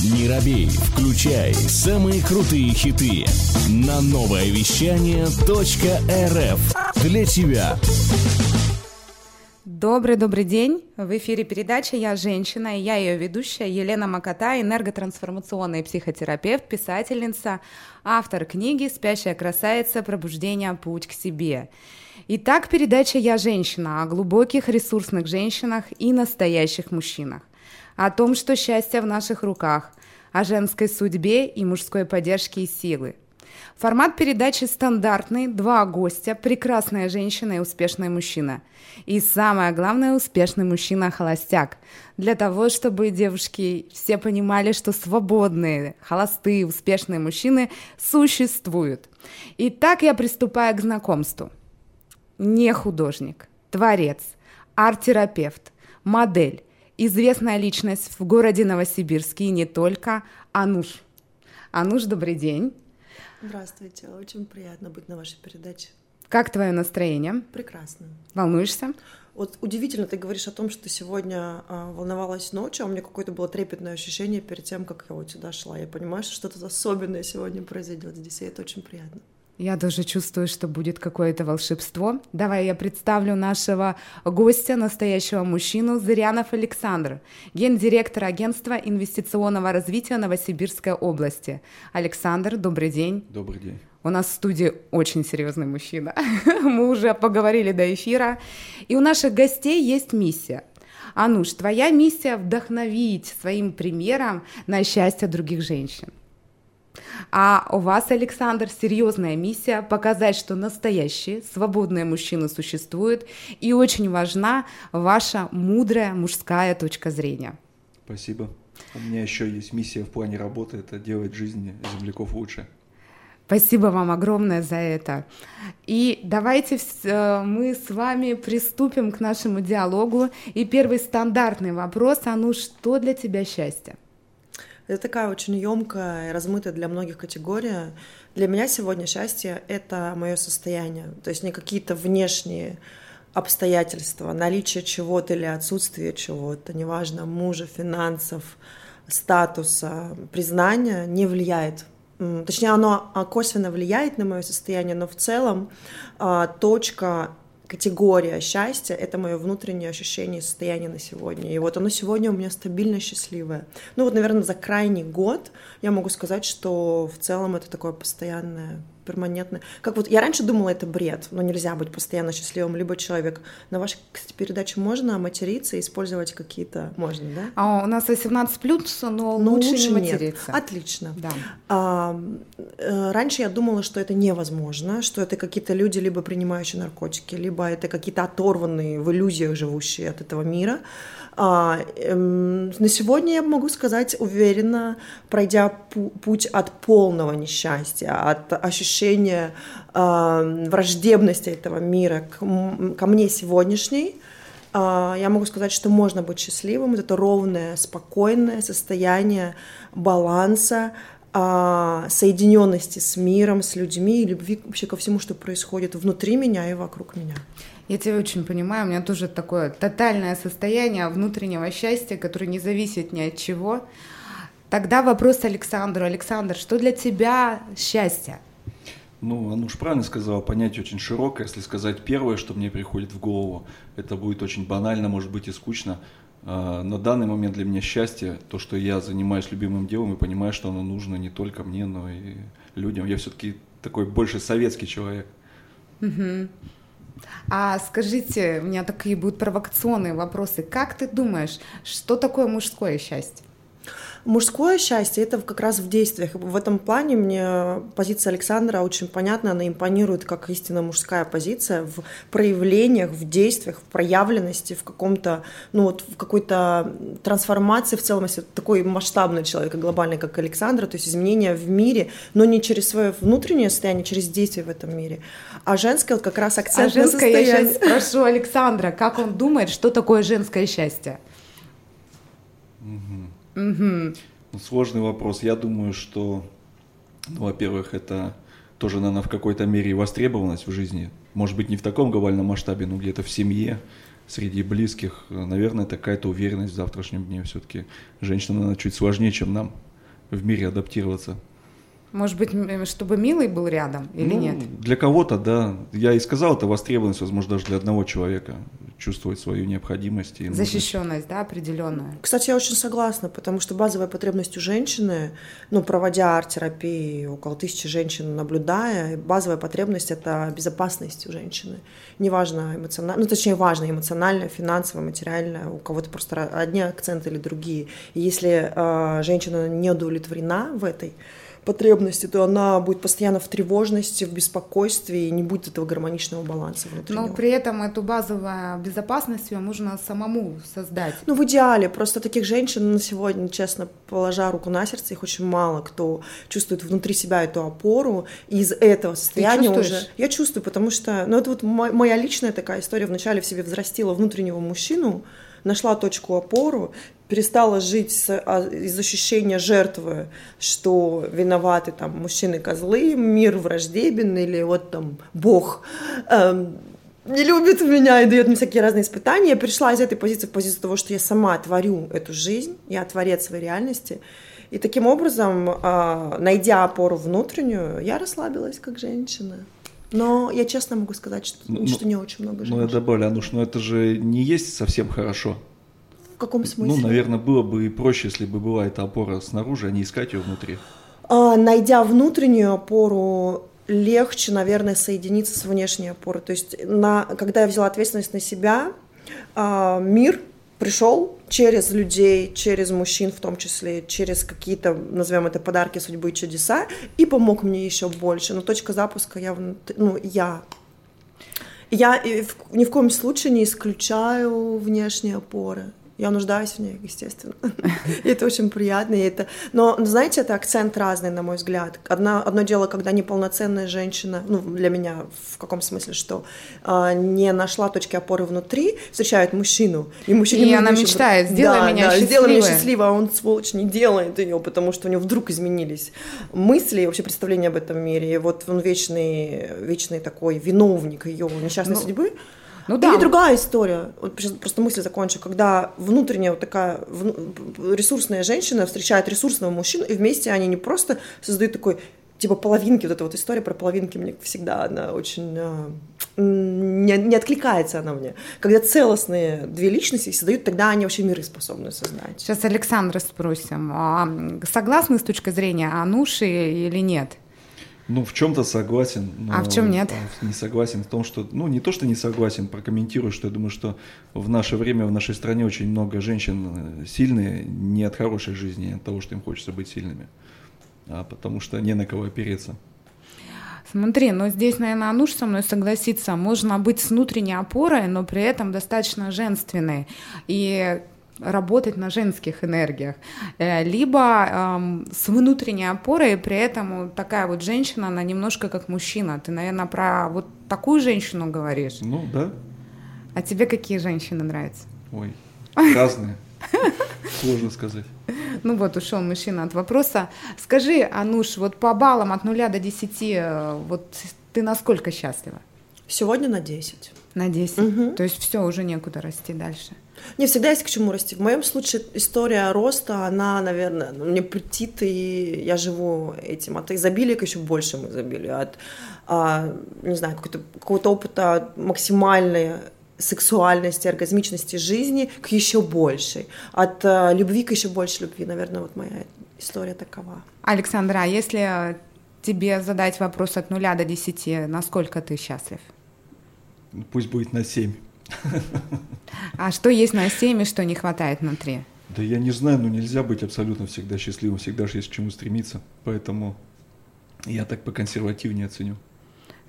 Не робей, включай самые крутые хиты на новое вещание .рф для тебя. Добрый-добрый день. В эфире передача «Я женщина» и я ее ведущая Елена Макота, энерготрансформационный психотерапевт, писательница, автор книги «Спящая красавица. Пробуждение. Путь к себе». Итак, передача «Я женщина» о глубоких ресурсных женщинах и настоящих мужчинах о том, что счастье в наших руках, о женской судьбе и мужской поддержке и силы. Формат передачи стандартный, два гостя, прекрасная женщина и успешный мужчина. И самое главное, успешный мужчина-холостяк. Для того, чтобы девушки все понимали, что свободные, холостые, успешные мужчины существуют. Итак, я приступаю к знакомству. Не художник, творец, арт-терапевт, модель, известная личность в городе Новосибирске и не только, Ануш. Ануш, добрый день. Здравствуйте, очень приятно быть на вашей передаче. Как твое настроение? Прекрасно. Волнуешься? Вот удивительно, ты говоришь о том, что ты сегодня э, волновалась ночью, а у меня какое-то было трепетное ощущение перед тем, как я вот сюда шла. Я понимаю, что что-то особенное сегодня произойдет здесь, и это очень приятно. Я даже чувствую, что будет какое-то волшебство. Давай я представлю нашего гостя, настоящего мужчину, Зырянов Александр, гендиректор агентства инвестиционного развития Новосибирской области. Александр, добрый день. Добрый день. У нас в студии очень серьезный мужчина. Мы уже поговорили до эфира. И у наших гостей есть миссия. Ануш, твоя миссия вдохновить своим примером на счастье других женщин. А у вас, Александр, серьезная миссия показать, что настоящие свободные мужчины существуют, и очень важна ваша мудрая мужская точка зрения. Спасибо. У меня еще есть миссия в плане работы, это делать жизнь земляков лучше. Спасибо вам огромное за это. И давайте э, мы с вами приступим к нашему диалогу. И первый стандартный вопрос, а ну что для тебя счастье? Это такая очень емкая, размытая для многих категория. Для меня сегодня счастье — это мое состояние, то есть не какие-то внешние обстоятельства, наличие чего-то или отсутствие чего-то, неважно, мужа, финансов, статуса, признания не влияет. Точнее, оно косвенно влияет на мое состояние, но в целом а, точка категория счастья — это мое внутреннее ощущение и состояние на сегодня. И вот оно сегодня у меня стабильно счастливое. Ну вот, наверное, за крайний год я могу сказать, что в целом это такое постоянное перманентно. Как вот я раньше думала, это бред, но нельзя быть постоянно счастливым, либо человек. На вашей, кстати, передаче можно материться и использовать какие-то... Можно, да? А у нас 18 плюс, но, но лучше, лучше не материться. Нет. Отлично. Да. А, э, раньше я думала, что это невозможно, что это какие-то люди, либо принимающие наркотики, либо это какие-то оторванные в иллюзиях живущие от этого мира. А, эм, на сегодня я могу сказать уверенно, пройдя путь от полного несчастья, от ощущения э, враждебности этого мира к, ко мне сегодняшней, э, я могу сказать, что можно быть счастливым. Это ровное, спокойное состояние баланса, э, соединенности с миром, с людьми и любви вообще ко всему, что происходит внутри меня и вокруг меня. Я тебя очень понимаю, у меня тоже такое тотальное состояние внутреннего счастья, которое не зависит ни от чего. Тогда вопрос Александру. Александр, что для тебя счастье? Ну, он уж правильно сказал, понятие очень широкое. Если сказать первое, что мне приходит в голову, это будет очень банально, может быть и скучно. А, на данный момент для меня счастье, то, что я занимаюсь любимым делом и понимаю, что оно нужно не только мне, но и людям. Я все-таки такой больше советский человек. Угу. А скажите, у меня такие будут провокационные вопросы. Как ты думаешь, что такое мужское счастье? Мужское счастье это как раз в действиях. В этом плане мне позиция Александра очень понятна, она импонирует как истинно мужская позиция в проявлениях, в действиях, в проявленности, в каком-то, ну вот в какой-то трансформации в целом, если такой масштабный человек, глобальный, как Александра, то есть изменения в мире, но не через свое внутреннее состояние, а через действие в этом мире. А женское вот как раз акцент а женское, на состояние. я сейчас спрошу Александра, как он думает, что такое женское счастье? Угу. Сложный вопрос. Я думаю, что, ну, во-первых, это тоже, наверное, в какой-то мере востребованность в жизни. Может быть, не в таком глобальном масштабе, но где-то в семье, среди близких. Наверное, это какая-то уверенность в завтрашнем дне. Все-таки женщина, наверное, чуть сложнее, чем нам. в мире адаптироваться. Может быть, чтобы милый был рядом или ну, нет? Для кого-то, да. Я и сказал, это востребованность, возможно, даже для одного человека чувствовать свою необходимость. И Защищенность, да, определенная. Кстати, я очень согласна, потому что базовая потребность у женщины, ну, проводя арт-терапии, около тысячи женщин наблюдая, базовая потребность — это безопасность у женщины. Неважно эмоционально, ну, точнее, важно эмоционально, финансово, материально, у кого-то просто одни акценты или другие. И если э, женщина не удовлетворена в этой потребности, то она будет постоянно в тревожности, в беспокойстве, и не будет этого гармоничного баланса внутреннего. Но при этом эту базовую безопасность ее нужно самому создать. Ну, в идеале. Просто таких женщин на сегодня, честно, положа руку на сердце, их очень мало кто чувствует внутри себя эту опору. И из этого состояния уже... Я чувствую, потому что... Ну, это вот моя личная такая история. Вначале в себе взрастила внутреннего мужчину, нашла точку опору, перестала жить с, а, из ощущения жертвы, что виноваты там мужчины козлы, мир враждебен или вот там Бог эм, не любит меня и дает мне всякие разные испытания. Я пришла из этой позиции в позицию того, что я сама творю эту жизнь, я творец своей реальности. И таким образом, э, найдя опору внутреннюю, я расслабилась как женщина. Но я честно могу сказать, что, ну, что не очень много женщин. Ну, я добавлю, Ануш, но это же не есть совсем хорошо. В каком смысле? Ну, наверное, было бы и проще, если бы была эта опора снаружи, а не искать ее внутри. А, найдя внутреннюю опору, легче, наверное, соединиться с внешней опорой. То есть, на, когда я взяла ответственность на себя, а, мир пришел через людей, через мужчин в том числе, через какие-то, назовем это, подарки судьбы и чудеса, и помог мне еще больше. Но точка запуска я, ну, я я ни в коем случае не исключаю внешние опоры. Я нуждаюсь в ней, естественно. И это очень приятно. И это... Но, знаете, это акцент разный, на мой взгляд. Одно, одно дело, когда неполноценная женщина, ну, для меня в каком смысле, что э, не нашла точки опоры внутри, встречает мужчину. И, мужчине и она мечтает, сделай да, меня да, счастливой. сделай меня счастливой, а он, сволочь, не делает ее, потому что у него вдруг изменились мысли и вообще представления об этом мире. И вот он вечный, вечный такой виновник ее несчастной ну, судьбы. Ну, да. Или другая история, вот просто мысль закончу, когда внутренняя вот такая ресурсная женщина встречает ресурсного мужчину, и вместе они не просто создают такой типа половинки, вот эта вот история про половинки мне всегда, она очень э, не, не откликается она мне. Когда целостные две личности создают, тогда они вообще миры способны создать. Сейчас Александра спросим, а согласны с точки зрения Ануши или нет? Ну, в чем-то согласен. а в чем нет? Не согласен в том, что, ну, не то, что не согласен, прокомментирую, что я думаю, что в наше время, в нашей стране очень много женщин э, сильные не от хорошей жизни, а от того, что им хочется быть сильными, а потому что не на кого опереться. Смотри, но здесь, наверное, Ануш со мной согласится. Можно быть с внутренней опорой, но при этом достаточно женственной. И работать на женских энергиях, э, либо эм, с внутренней опорой, при этом такая вот женщина, она немножко как мужчина. Ты, наверное, про вот такую женщину говоришь? Ну, да. А тебе какие женщины нравятся? Ой, разные. Сложно сказать. Ну вот, ушел мужчина от вопроса. Скажи, Ануш, вот по баллам от нуля до десяти, э, вот ты насколько счастлива? Сегодня на 10. На 10. Угу. То есть все, уже некуда расти дальше. Не всегда есть к чему расти. В моем случае история роста, она, наверное, ну, мне притит, и я живу этим. От изобилия к еще большему изобилию. От, а, не знаю, какого-то, какого-то опыта максимальной сексуальности, оргазмичности жизни к еще большей. От а, любви к еще большей любви. Наверное, вот моя история такова. Александра, а если тебе задать вопрос от нуля до десяти, насколько ты счастлив? Пусть будет на семь. А что есть на 7 и что не хватает на 3? Да я не знаю, но нельзя быть абсолютно всегда счастливым, всегда же есть к чему стремиться. Поэтому я так по-консервативнее оценю.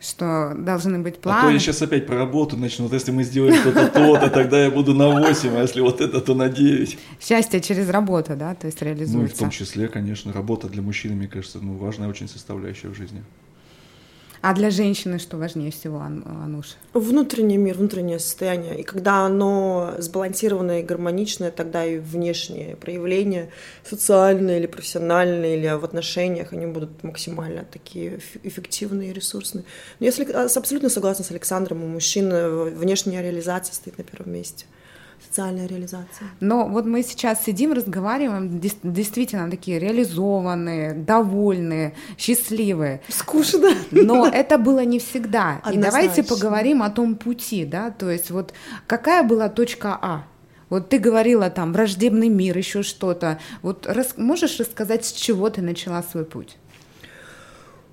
Что должны быть планы. А то я сейчас опять про работу начну. Вот если мы сделаем то-то, то-то, тогда я буду на 8, а если вот это, то на 9. Счастье через работу, да, то есть реализуется. Ну и в том числе, конечно, работа для мужчины, мне кажется, ну, важная очень составляющая в жизни. А для женщины что важнее всего, Ануш? Внутренний мир, внутреннее состояние. И когда оно сбалансированное и гармоничное, тогда и внешние проявления, социальные или профессиональные, или в отношениях, они будут максимально такие эффективные и ресурсные. Но я абсолютно согласна с Александром, у мужчин внешняя реализация стоит на первом месте. Социальная реализация. Но вот мы сейчас сидим, разговариваем, действительно такие реализованные, довольные, счастливые. Скучно. Но это было не всегда. Однозначно. И давайте поговорим о том пути, да, то есть вот какая была точка А? Вот ты говорила там враждебный мир, еще что-то. Вот рас... можешь рассказать, с чего ты начала свой путь?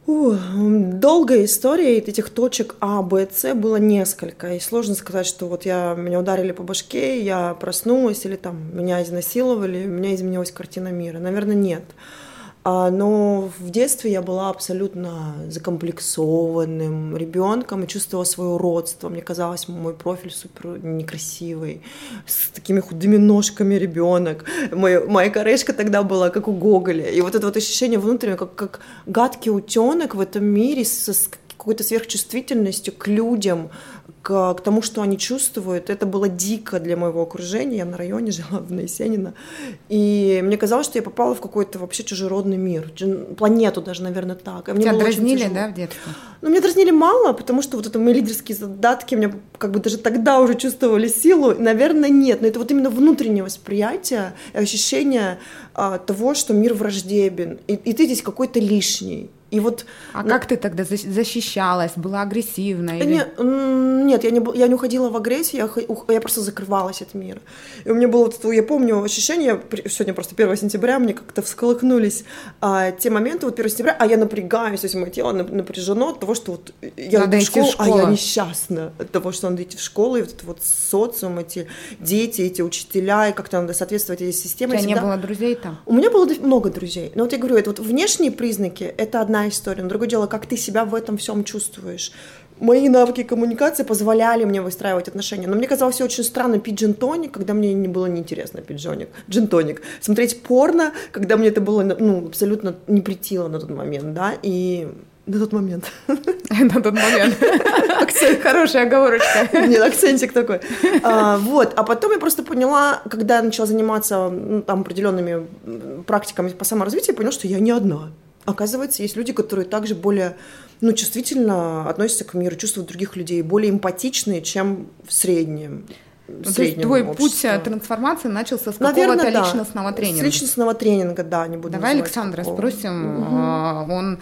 Долгая история, этих точек А, Б, С было несколько. И сложно сказать, что вот я, меня ударили по башке, я проснулась, или там меня изнасиловали, у меня изменилась картина мира. Наверное, нет. А, но в детстве я была абсолютно закомплексованным ребенком и чувствовала свое уродство. Мне казалось, мой профиль супер некрасивый, с такими худыми ножками ребенок. Мой, моя корешка тогда была как у Гоголя. И вот это вот ощущение внутреннего, как, как гадкий утенок в этом мире с, с какой-то сверхчувствительностью к людям, к, к тому, что они чувствуют. Это было дико для моего окружения. Я на районе жила в Наисенина. И мне казалось, что я попала в какой-то вообще чужеродный мир. Планету даже, наверное, так. Мне Тебя дразнили, да, в детстве? Ну, меня дразнили мало, потому что вот это мои лидерские задатки, у меня как бы даже тогда уже чувствовали силу. Наверное, нет. Но это вот именно внутреннее восприятие, ощущение а, того, что мир враждебен. И, и ты здесь какой-то лишний. И вот, а ну, как ты тогда защищалась? Была агрессивна? Или... Нет, нет я, не, я не уходила в агрессию, я, я просто закрывалась от мира. И у меня было, я помню ощущение, сегодня просто 1 сентября, мне как-то всколыхнулись а, те моменты, вот 1 сентября, а я напрягаюсь, то есть мое тело напряжено от того, что вот я надо в школу, в школу, а я несчастна от того, что надо идти в школу, и вот этот вот социум, эти дети, эти учителя, и как-то надо соответствовать этой системе. У тебя всегда... не было друзей там? У меня было много друзей. Но вот я говорю, это вот внешние признаки, это одна одна история, но другое дело, как ты себя в этом всем чувствуешь. Мои навыки коммуникации позволяли мне выстраивать отношения. Но мне казалось все очень странно пить джин-тоник, когда мне не было неинтересно пить джоник, джин-тоник. Смотреть порно, когда мне это было ну, абсолютно не притило на тот момент, да, и на тот момент. На тот момент. Акцент. Хорошая оговорочка. Нет, акцентик такой. А, вот. А потом я просто поняла, когда я начала заниматься ну, там определенными практиками по саморазвитию, я поняла, что я не одна. Оказывается, есть люди, которые также более ну, чувствительно относятся к миру, чувствуют других людей, более эмпатичные, чем в среднем. Ну, то есть твой общества. путь трансформации начался с какого-то да. личностного тренинга. С личностного тренинга, да, не буду Давай Александра такого. спросим. Угу. Он...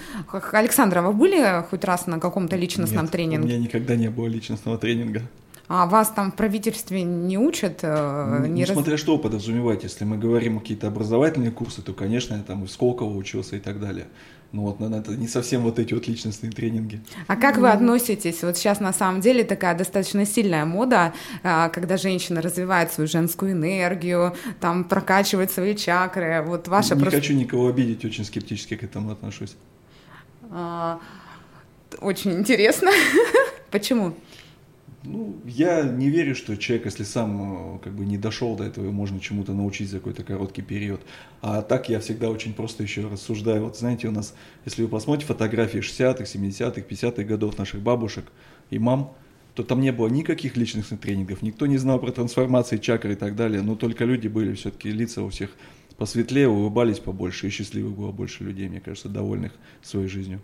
Александра, вы были хоть раз на каком-то личностном Нет, тренинге? у меня никогда не было личностного тренинга. А вас там в правительстве не учат? Э, не ну, раз... что подразумевать. Если мы говорим о какие-то образовательные курсы, то, конечно, я там и Сколково учился и так далее. Ну вот, но это не совсем вот эти вот личностные тренинги. А как вы относитесь? Вот сейчас на самом деле такая достаточно сильная мода, а, когда женщина развивает свою женскую энергию, там прокачивает свои чакры. Вот ваша Не просто... хочу никого обидеть, очень скептически к этому отношусь. А, очень интересно. Почему? Ну, я не верю, что человек, если сам э, как бы не дошел до этого, можно чему-то научить за какой-то короткий период. А так я всегда очень просто еще рассуждаю. Вот знаете, у нас, если вы посмотрите фотографии 60-х, 70-х, 50-х годов наших бабушек и мам, то там не было никаких личных тренингов, никто не знал про трансформации чакры и так далее, но только люди были, все-таки лица у всех посветлее, улыбались побольше, и счастливых было больше людей, мне кажется, довольных своей жизнью.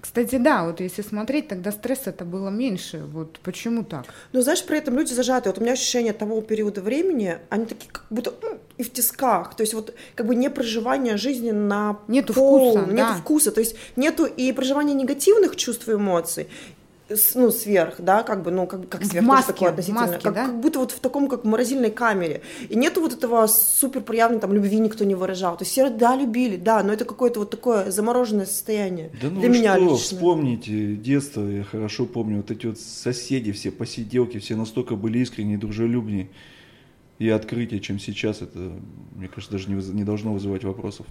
Кстати, да, вот если смотреть, тогда стресса это было меньше. Вот почему так? Ну, знаешь, при этом люди зажаты. Вот у меня ощущение того периода времени, они такие как будто ну, и в тисках. То есть вот как бы не проживание жизни на Нету пол, вкуса, нету да. вкуса. То есть нету и проживания негативных чувств и эмоций, ну, сверх, да, как бы, ну, как, как сверх, в маске, такое относительно, маске, как, да? как будто вот в таком, как в морозильной камере. И нету вот этого супер проявленной там любви никто не выражал. То есть все, да, любили, да, но это какое-то вот такое замороженное состояние да ну для меня что, лично. вспомните детство, я хорошо помню, вот эти вот соседи, все посиделки, все настолько были искренние, дружелюбные и открытие, чем сейчас, это, мне кажется, даже не, не должно вызывать вопросов.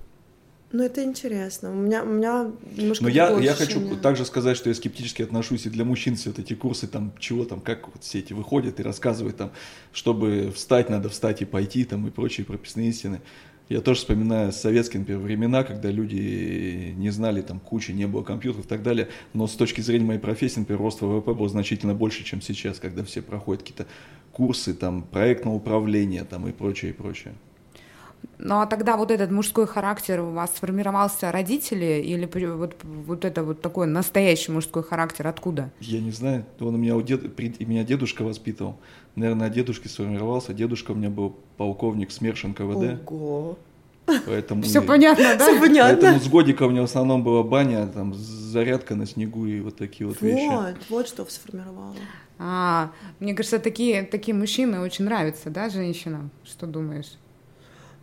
Ну, это интересно. У меня, у меня немножко Но я, я хочу также сказать, что я скептически отношусь и для мужчин все вот эти курсы, там, чего там, как вот все эти выходят и рассказывают там, чтобы встать, надо встать и пойти, там, и прочие прописные истины. Я тоже вспоминаю советские, например, времена, когда люди не знали там кучи, не было компьютеров и так далее, но с точки зрения моей профессии, например, рост ВВП был значительно больше, чем сейчас, когда все проходят какие-то курсы, там, проектного управления, там, и прочее, и прочее. Ну а тогда вот этот мужской характер у вас сформировался родители или вот, вот это вот такой настоящий мужской характер откуда? Я не знаю, он у меня, у дед, меня дедушка воспитывал. Наверное, от дедушки сформировался. Дедушка у меня был полковник СМЕРШ НКВД. Ого. Поэтому Все понятно, да? Все понятно. Поэтому с годика у меня в основном была баня, там зарядка на снегу и вот такие вот, вещи. Вот, вот что сформировало. А, мне кажется, такие, такие мужчины очень нравятся, да, женщинам? Что думаешь?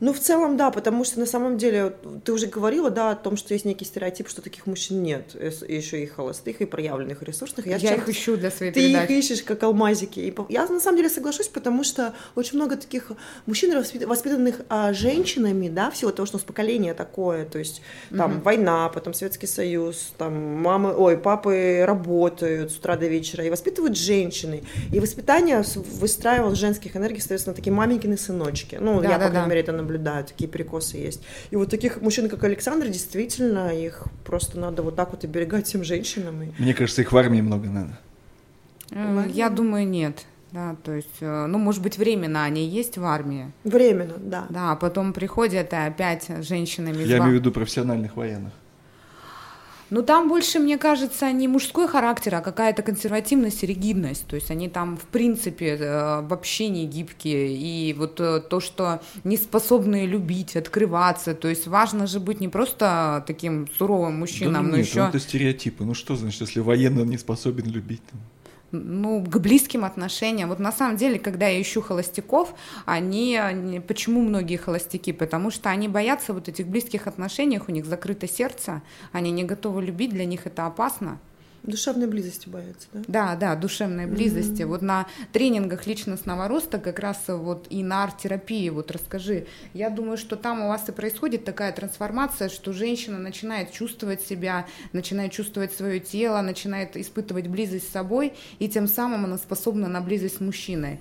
Ну, в целом, да, потому что на самом деле ты уже говорила, да, о том, что есть некий стереотип, что таких мужчин нет, еще и холостых, и проявленных, и ресурсных. Я, я их ищу для своей ты передачи. Ты их ищешь, как алмазики. И я на самом деле соглашусь, потому что очень много таких мужчин, воспитанных а, женщинами, да, всего того, что у нас поколение такое, то есть там угу. война, потом Советский Союз, там мамы, ой, папы работают с утра до вечера, и воспитывают женщины. И воспитание выстраивал женских энергий, соответственно, такие маменькины сыночки. Ну, да, я, да, по крайней да. мере, это наблюдаю, такие перекосы есть. И вот таких мужчин, как Александр, действительно, их просто надо вот так вот оберегать всем женщинам. И... Мне кажется, их в армии много надо. Э, я думаю, нет. Да, то есть, э, ну, может быть, временно они есть в армии. Временно, да. Да, а потом приходят и опять женщинами. Я имею в виду профессиональных военных. Ну, там больше, мне кажется, не мужской характер, а какая-то консервативность и ригидность. То есть они там, в принципе, э, вообще не гибкие. И вот э, то, что не способны любить, открываться. То есть важно же быть не просто таким суровым мужчиной, да, ну, но нет, еще... это стереотипы. Ну что значит, если военный не способен любить? Там? Ну, к близким отношениям. Вот на самом деле, когда я ищу холостяков, они, почему многие холостяки? Потому что они боятся вот этих близких отношений, у них закрыто сердце, они не готовы любить, для них это опасно. Душевной близости боятся, да? Да, да, душевной близости. Mm-hmm. Вот на тренингах личностного роста как раз вот и на арт-терапии, вот расскажи. Я думаю, что там у вас и происходит такая трансформация, что женщина начинает чувствовать себя, начинает чувствовать свое тело, начинает испытывать близость с собой, и тем самым она способна на близость с мужчиной.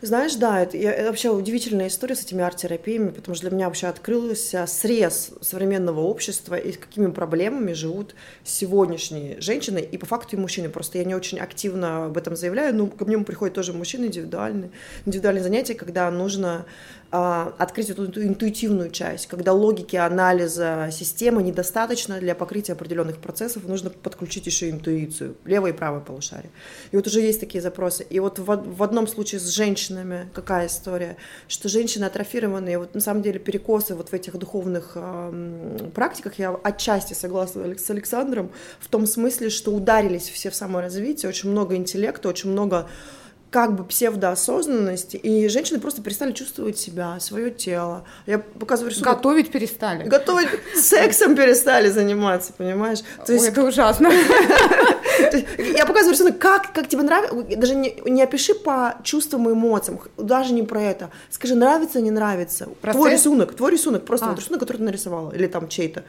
Знаешь, да, это, это вообще удивительная история с этими арт-терапиями, потому что для меня вообще открылся срез современного общества и с какими проблемами живут сегодняшние женщины и по факту и мужчины. Просто я не очень активно об этом заявляю, но ко мне приходят тоже мужчины индивидуальные, индивидуальные занятия, когда нужно открыть эту интуитивную часть, когда логики анализа системы недостаточно для покрытия определенных процессов, нужно подключить еще интуицию, левое и правое полушарие. И вот уже есть такие запросы. И вот в, одном случае с женщинами какая история, что женщины атрофированные, вот на самом деле перекосы вот в этих духовных э, практиках, я отчасти согласна с Александром, в том смысле, что ударились все в саморазвитие, очень много интеллекта, очень много как бы псевдоосознанности, и женщины просто перестали чувствовать себя, свое тело. Я показываю рисунок. Готовить перестали. Готовить, сексом перестали заниматься, понимаешь? То есть... Ой, это ужасно. Я показываю рисунок, как, как тебе нравится, даже не, не опиши по чувствам и эмоциям, даже не про это. Скажи, нравится, не нравится. Процесс? Твой рисунок, твой рисунок, просто а. вот рисунок, который ты нарисовала, или там чей-то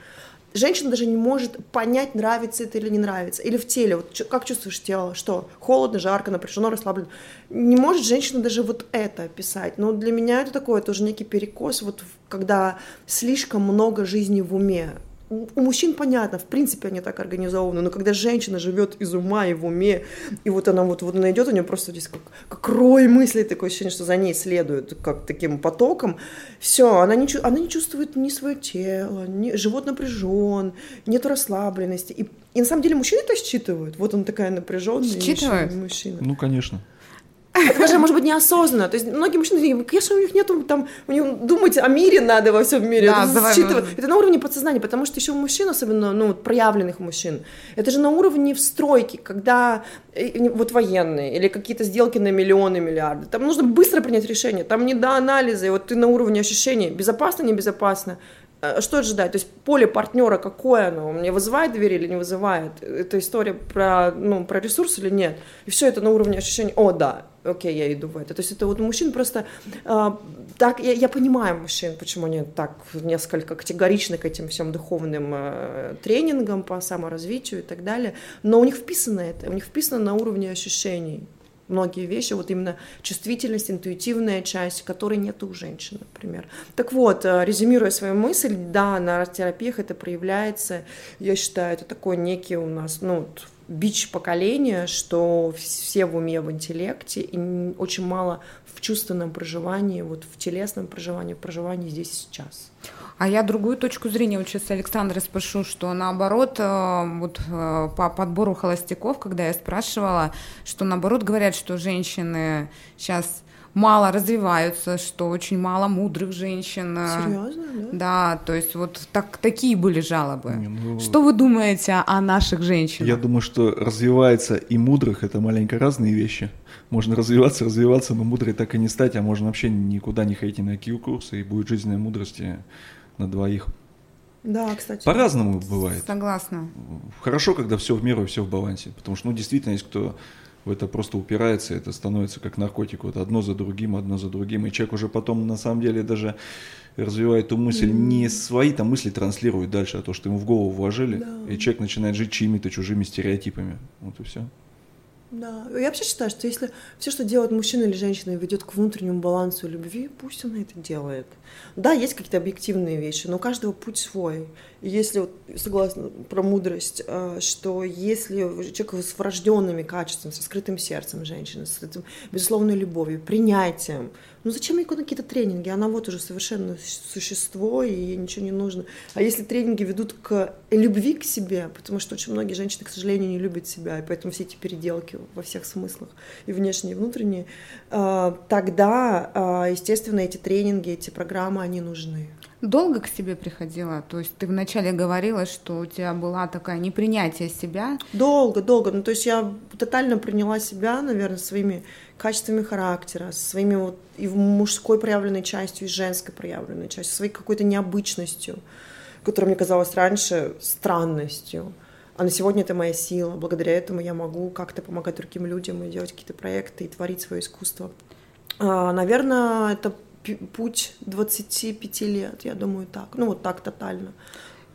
женщина даже не может понять, нравится это или не нравится. Или в теле, вот как чувствуешь тело, что холодно, жарко, напряжено, расслаблено. Не может женщина даже вот это описать. Но для меня это такое тоже некий перекос, вот когда слишком много жизни в уме у мужчин понятно, в принципе, они так организованы, но когда женщина живет из ума и в уме, и вот она вот, вот она идет, у нее просто здесь как, как рой мыслей, такое ощущение, что за ней следует как таким потоком, все, она не, она не чувствует ни свое тело, ни, живот напряжен, нет расслабленности. И, и на самом деле мужчины это считывают. Вот он такая напряженная Считывают? мужчина. Ну, конечно. Это даже может быть неосознанно. То есть многие мужчины конечно, у них нету там, у них думать о мире надо во всем мире. Да, это, считывать. это на уровне подсознания, потому что еще у мужчин, особенно ну, проявленных мужчин, это же на уровне встройки, когда э, вот военные или какие-то сделки на миллионы, миллиарды. Там нужно быстро принять решение, там не до анализа, и вот ты на уровне ощущений, безопасно, небезопасно, э, что ожидать? То есть поле партнера какое оно? Мне вызывает доверие или не вызывает? Это история про, ну, про ресурс или нет? И все это на уровне ощущений, о, да, окей, я иду в это. То есть это вот мужчин просто э, так, я, я понимаю мужчин, почему они так несколько категоричны к этим всем духовным э, тренингам по саморазвитию и так далее, но у них вписано это, у них вписано на уровне ощущений многие вещи, вот именно чувствительность, интуитивная часть, которой нет у женщин, например. Так вот, э, резюмируя свою мысль, да, на арт-терапиях это проявляется, я считаю, это такой некий у нас, ну, бич поколения, что все в уме, в интеллекте, и очень мало в чувственном проживании, вот в телесном проживании, в проживании здесь сейчас. А я другую точку зрения вот сейчас Александра спрошу, что наоборот, э, вот э, по подбору холостяков, когда я спрашивала, что наоборот говорят, что женщины сейчас мало развиваются, что очень мало мудрых женщин. Серьезно, да? Да, то есть вот так, такие были жалобы. Не, ну... Что вы думаете о наших женщинах? Я думаю, что развивается и мудрых – это маленько разные вещи. Можно развиваться, развиваться, но мудрой так и не стать, а можно вообще никуда не ходить на какие курсы, и будет жизненной мудрости на двоих. Да, кстати. По-разному бывает. Согласна. Хорошо, когда все в меру и все в балансе. Потому что, ну, действительно, есть кто в это просто упирается, это становится как наркотик, вот одно за другим, одно за другим, и человек уже потом на самом деле даже развивает эту мысль, mm-hmm. не свои там мысли транслирует дальше, а то, что ему в голову вложили, да. и человек начинает жить чьими-то чужими стереотипами, вот и все. Да, я вообще считаю, что если все, что делает мужчина или женщина, ведет к внутреннему балансу любви, пусть он это делает. Да, есть какие-то объективные вещи, но у каждого путь свой. Если, вот, согласна про мудрость, э, что если человек с врожденными качествами, со скрытым сердцем женщины, с этим безусловной любовью, принятием, ну зачем ей какие-то тренинги? Она вот уже совершенно существо, и ей ничего не нужно. А если тренинги ведут к любви к себе, потому что очень многие женщины, к сожалению, не любят себя, и поэтому все эти переделки во всех смыслах, и внешние, и внутренние, э, тогда, э, естественно, эти тренинги, эти программы, они нужны. Долго к себе приходила? То есть ты вначале говорила, что у тебя была такая непринятие себя? Долго, долго. Ну, то есть я тотально приняла себя, наверное, своими качествами характера, своими вот и мужской проявленной частью, и женской проявленной частью, своей какой-то необычностью, которая мне казалась раньше странностью. А на сегодня это моя сила. Благодаря этому я могу как-то помогать другим людям и делать какие-то проекты, и творить свое искусство. А, наверное, это путь 25 лет, я думаю, так. Ну, вот так тотально.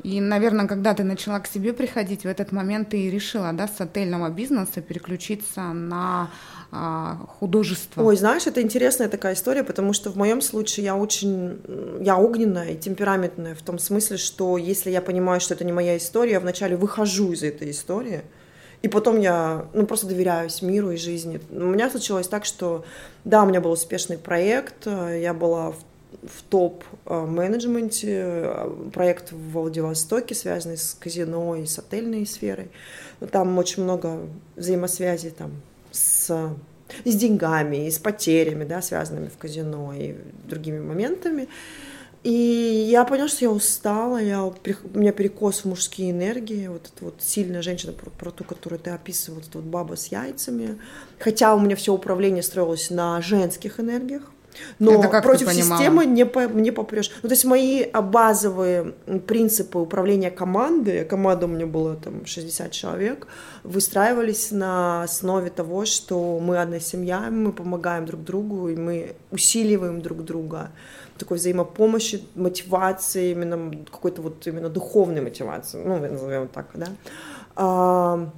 И, наверное, когда ты начала к себе приходить, в этот момент ты решила, да, с отельного бизнеса переключиться на а, художество. Ой, знаешь, это интересная такая история, потому что в моем случае я очень, я огненная и темпераментная в том смысле, что если я понимаю, что это не моя история, я вначале выхожу из этой истории, и потом я ну, просто доверяюсь миру и жизни. У меня случилось так, что да, у меня был успешный проект, я была в в топ-менеджменте, проект в Владивостоке, связанный с казино и с отельной сферой. Там очень много взаимосвязи там, с, с деньгами, и с потерями, да, связанными в казино и другими моментами. И я поняла, что я устала, я, у меня перекос в мужские энергии, вот эта вот сильная женщина, про, про ту, которую ты описывал, вот эта вот баба с яйцами. Хотя у меня все управление строилось на женских энергиях, но против системы не, по, не попрешь. Ну, то есть мои базовые принципы управления командой, команда у меня была там 60 человек, выстраивались на основе того, что мы одна семья, мы помогаем друг другу, и мы усиливаем друг друга такой взаимопомощи, мотивации, именно какой-то вот именно духовной мотивации, ну, назовем так, да.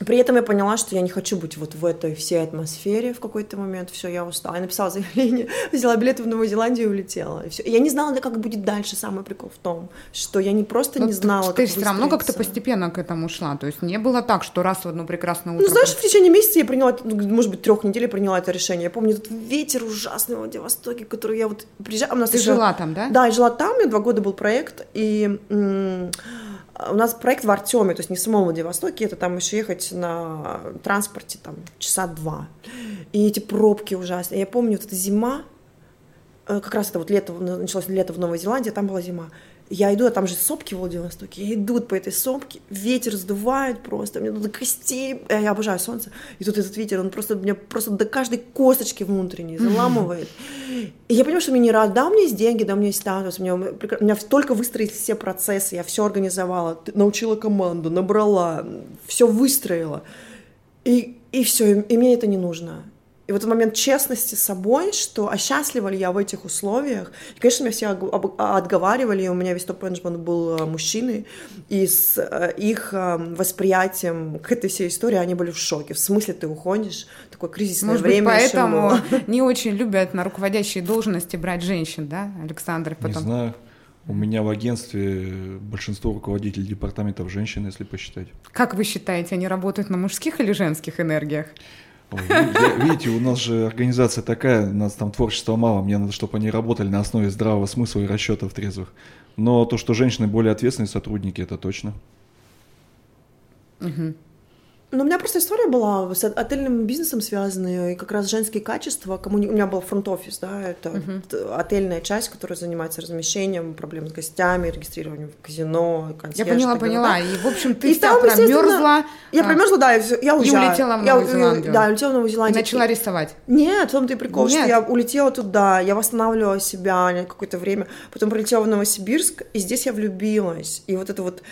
При этом я поняла, что я не хочу быть вот в этой всей атмосфере в какой-то момент. Все, я устала. Я написала заявление, взяла билеты в Новую Зеландию и улетела. И все. Я не знала, как будет дальше. Самый прикол в том, что я не просто Но ну, не знала, ты, как Ты все равно как-то постепенно к этому шла. То есть не было так, что раз в одно прекрасное ну, утро... Ну, знаешь, в течение месяца я приняла, ну, может быть, трех недель я приняла это решение. Я помню этот ветер ужасный в Владивостоке, который я вот приезжала... У нас ты еще... жила там, да? Да, я жила там. У меня два года был проект. И у нас проект в Артеме, то есть не в самом Владивостоке, это там еще ехать на транспорте там часа два. И эти пробки ужасные. Я помню, вот эта зима, э, как раз это вот лето, началось лето в Новой Зеландии, там была зима. Я иду, а там же сопки в Владивостоке, я иду по этой сопке, ветер сдувает просто, мне до костей, э, я обожаю солнце, и тут этот ветер, он просто меня просто до каждой косточки внутренней заламывает. И я понимаю, что мне не рад, да, у меня есть деньги, да, у меня есть статус, у меня, у меня только выстроились все процессы, я все организовала, научила команду, набрала, все выстроила. И, и все, и мне это не нужно. И вот этот момент честности с собой, что а счастлива ли я в этих условиях. И, конечно, меня все отговаривали, у меня весь топ-менеджмент был э, мужчины, и с э, их э, восприятием к этой всей истории они были в шоке. В смысле ты уходишь? Такое кризисное Может время. Быть, поэтому не очень любят на руководящие должности брать женщин, да, Александр? Потом... Не знаю. У меня в агентстве большинство руководителей департаментов женщины, если посчитать. Как вы считаете, они работают на мужских или женских энергиях? Видите, у нас же организация такая, у нас там творчества мало, мне надо, чтобы они работали на основе здравого смысла и расчетов трезвых. Но то, что женщины более ответственные сотрудники, это точно. Ну, у меня просто история была с отельным бизнесом связанная, и как раз женские качества. Кому У меня был фронт-офис, да, это т- отельная часть, которая занимается размещением, проблем с гостями, регистрированием в казино, Я консьерж, поняла, далее, поняла. да. И, в общем, ты И вся там, промерзла. Я а, промерзла, да, и всё, я уезжаю. улетела в Я- Новую Зеландию. Да, улетела в Новую И Зеландию. начала рисовать. Нет, в том-то и прикол, что Нет. я улетела туда, я восстанавливала себя какое-то время, потом прилетела в Новосибирск, и здесь я влюбилась. И вот это вот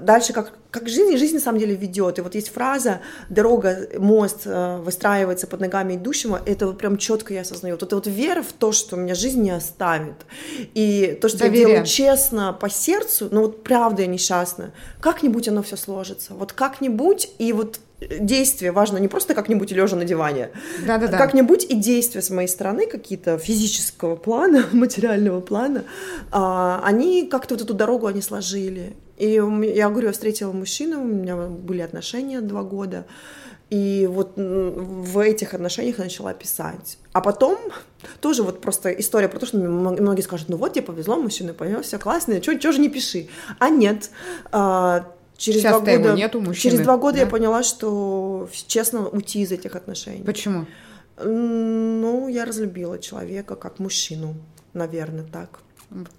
дальше как, как жизнь, жизнь на самом деле ведет. И вот есть фраза «дорога, мост э, выстраивается под ногами идущего», это прям четко я осознаю. Вот это вот вера в то, что меня жизнь не оставит. И то, что Доверие. я делаю честно по сердцу, ну вот правда я несчастна, как-нибудь оно все сложится. Вот как-нибудь, и вот действие важно не просто как-нибудь лежа на диване, Да-да-да. как-нибудь и действия с моей стороны какие-то физического плана, материального плана, а, они как-то вот эту дорогу они сложили. И я говорю, я встретила мужчину, у меня были отношения два года, и вот в этих отношениях я начала писать. А потом тоже вот просто история про то, что многие скажут, ну вот тебе повезло, мужчина понял, все классно, что же не пиши. А нет, а, через Сейчас-то два года, нету, мужчины, через два года я да? поняла, что честно уйти из этих отношений. Почему? Ну, я разлюбила человека как мужчину, наверное, так.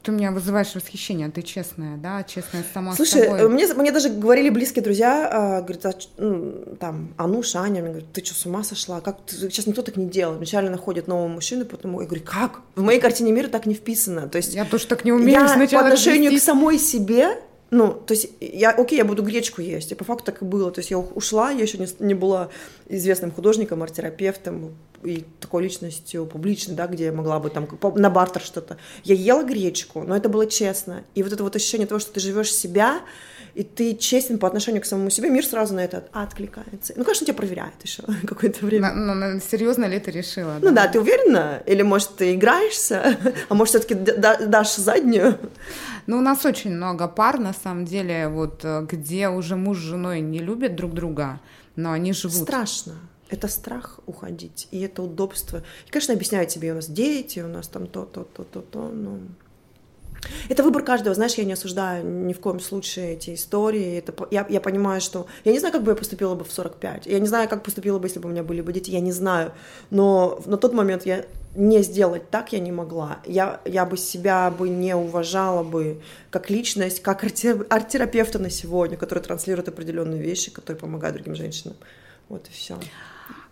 Ты меня вызываешь восхищение, ты честная, да, честная сама Слушай, с собой. э, мне, мне даже говорили близкие друзья, а, говорят, а, м, там, Ануша, Аня, мне говорят, ты что, с ума сошла? Как ты- сейчас никто так не делает. Вначале находит нового мужчину, потом я говорю, как? В моей картине мира так не вписано. То есть Я тоже так не умею я сначала по отношению вести. к самой себе, ну, то есть я, окей, я буду гречку есть, и по факту так и было. То есть я ушла, я еще не, не была известным художником, арт-терапевтом и такой личностью публичной, да, где я могла бы там на бартер что-то. Я ела гречку, но это было честно. И вот это вот ощущение того, что ты живешь себя, и ты честен по отношению к самому себе, мир сразу на это откликается. Ну, конечно, тебя проверяет еще какое-то время. На- на- на- серьезно ли ты решила? Ну да, ты уверена? Или, может, ты играешься? А может, все-таки дашь заднюю? Ну, у нас очень много пар, на самом деле, вот, э, где уже муж с женой не любят друг друга, но они живут. Страшно. Это страх уходить, и это удобство. И, конечно, объясняют тебе, у нас дети, у нас там то, то, то, то, то, ну... Это выбор каждого, знаешь, я не осуждаю ни в коем случае эти истории. Это, я, я понимаю, что... Я не знаю, как бы я поступила бы в 45. Я не знаю, как поступила бы, если бы у меня были бы дети. Я не знаю. Но на тот момент я не сделать так я не могла. Я, я бы себя бы не уважала бы как личность, как арт-терапевта на сегодня, который транслирует определенные вещи, которые помогают другим женщинам. Вот и все.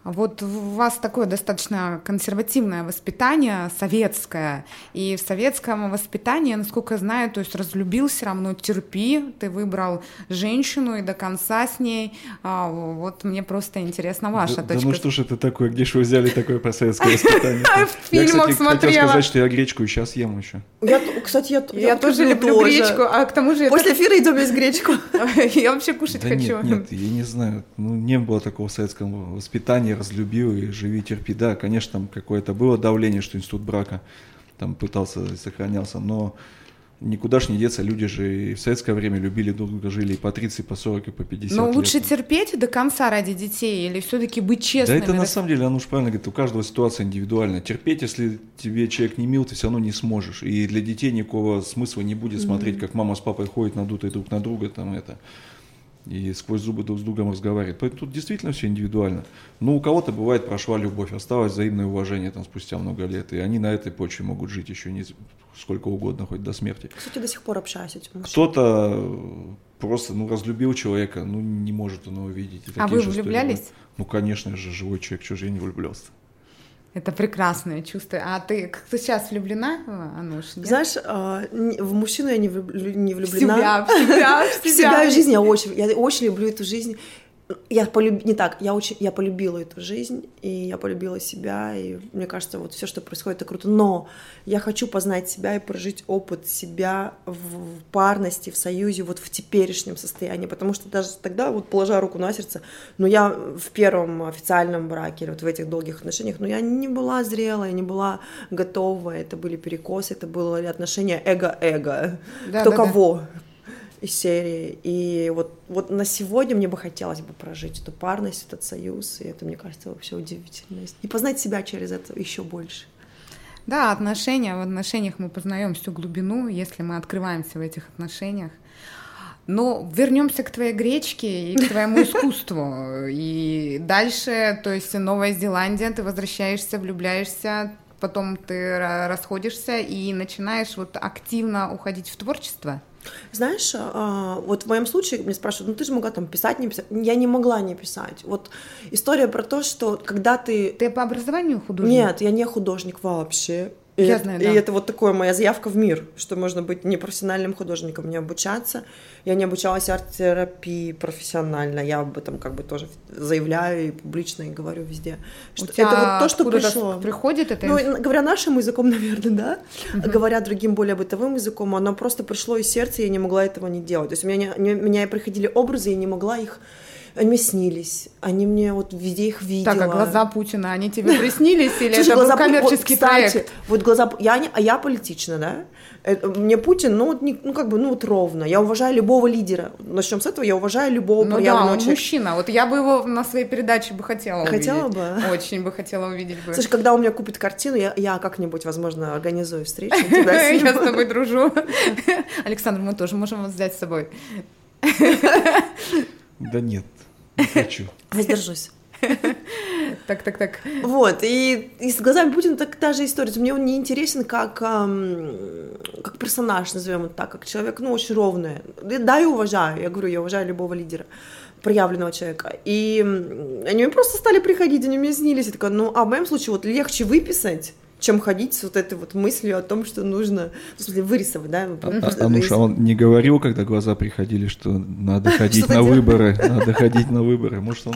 Вот у вас такое достаточно консервативное воспитание, советское. И в советском воспитании, насколько я знаю, то есть разлюбил все равно терпи, ты выбрал женщину и до конца с ней. А, вот мне просто интересна ваша да, да точка. ну что ж это такое, где же вы взяли такое про советское воспитание? В Я, фильмах смотрела. сказать, что я гречку и сейчас ем еще. Я, кстати, я, Я, тоже люблю гречку, а к тому же я После эфира идем есть гречку. я вообще кушать Да хочу. нет, нет, я не знаю. Ну, не было такого советского воспитания, разлюбил и живи, терпи. Да, конечно, там какое-то было давление, что институт брака там пытался сохранялся, но никуда ж не деться. Люди же и в советское время любили друг друга, жили и по 30, и по 40, и по 50 Но лет. лучше терпеть до конца ради детей или все-таки быть Да честными? это на самом деле, оно уж правильно говорит, у каждого ситуация индивидуальна. Терпеть, если тебе человек не мил, ты все равно не сможешь. И для детей никакого смысла не будет смотреть, как мама с папой ходят надутые друг на друга, там это, и сквозь зубы друг с другом разговаривают. Поэтому тут действительно все индивидуально. Ну, у кого-то бывает прошла любовь, осталось взаимное уважение там спустя много лет, и они на этой почве могут жить еще не сколько угодно, хоть до смерти. Кстати, до сих пор общаюсь с этим. Кто-то э, просто, ну, разлюбил человека, ну, не может он его видеть. И А вы же истории влюблялись? бывают. Ну, конечно же, живой человек, же я не влюблялся Это прекрасное чувство. А ты как ты сейчас влюблена, э, Ануш? нет? Знаешь, а, в мужчину я не, не в влюблена. себя, в себя, в В себя себя. и в жизнь я очень, я очень люблю эту жизнь. Я полюб... не так, я очень, я полюбила эту жизнь, и я полюбила себя, и мне кажется, вот все, что происходит, это круто. Но я хочу познать себя и прожить опыт себя в парности, в союзе, вот в теперешнем состоянии, потому что даже тогда, вот положа руку на сердце, ну я в первом официальном браке или вот в этих долгих отношениях, ну я не была зрелая, не была готова, это были перекосы, это было отношения эго-эго, да, кто да, кого, да из серии. И вот, вот на сегодня мне бы хотелось бы прожить эту парность, этот союз, и это, мне кажется, вообще удивительно. И познать себя через это еще больше. Да, отношения, в отношениях мы познаем всю глубину, если мы открываемся в этих отношениях. Но вернемся к твоей гречке и к твоему искусству. И дальше, то есть Новая Зеландия, ты возвращаешься, влюбляешься, потом ты расходишься и начинаешь вот активно уходить в творчество. Знаешь, а, вот в моем случае мне спрашивают, ну ты же могла там писать, не писать. Я не могла не писать. Вот история про то, что когда ты... Ты по образованию художник? Нет, я не художник вообще. И, я знаю, да. и это вот такое моя заявка в мир, что можно быть непрофессиональным художником, не обучаться. Я не обучалась арт-терапии профессионально, я об этом как бы тоже заявляю и публично и говорю везде. Что У это вот то, что пришло. Приходит это? Ну, говоря нашим языком, наверное, да. Uh-huh. Говоря другим более бытовым языком, оно просто пришло из сердца, и я не могла этого не делать. То есть у меня, не, у меня приходили образы, и я не могла их они снились, они мне вот везде их видела. Так, а глаза Путина, они тебе приснились или это был коммерческий проект? Вот глаза, я, не, а я политична, да? Это, мне Путин, ну, ну, как бы, ну, вот ровно. Я уважаю любого лидера. Начнем с этого, я уважаю любого Ну да, он человека. мужчина. Вот я бы его на своей передаче бы хотела хотела увидеть. Хотела бы? Очень бы хотела увидеть бы. Слушай, когда у меня купит картину, я, я как-нибудь, возможно, организую встречу. Я с тобой дружу. Александр, мы тоже можем вас взять с собой. Да нет, не хочу. Воздержусь. Так, так, так. Вот, и, и с глазами Путина так та же история. Мне он не интересен как, эм, как персонаж, назовем это так, как человек, ну, очень ровный. Да, я уважаю, я говорю, я уважаю любого лидера проявленного человека. И они мне просто стали приходить, они мне снились. Я такая, ну, а в моем случае вот легче выписать, чем ходить с вот этой вот мыслью о том, что нужно, в смысле, вырисовать, да? А, Ануша, он не говорил, когда глаза приходили, что надо ходить на выборы, надо ходить на выборы. Может, он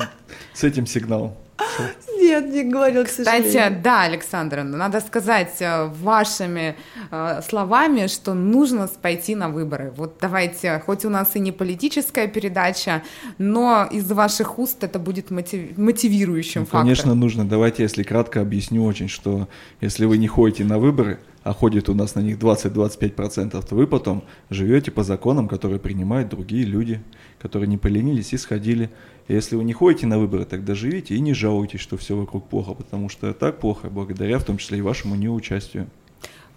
с этим сигналом нет, не говорил, к сожалению. Кстати, да, Александра, надо сказать вашими э, словами, что нужно пойти на выборы. Вот давайте, хоть у нас и не политическая передача, но из ваших уст это будет мотив... мотивирующим ну, фактором. Конечно, нужно. Давайте, если кратко объясню очень, что если вы не ходите на выборы, а ходит у нас на них 20-25%, то вы потом живете по законам, которые принимают другие люди, которые не поленились и сходили. Если вы не ходите на выборы, тогда живите и не жалуйтесь, что все вокруг плохо, потому что так плохо, благодаря в том числе и вашему неучастию.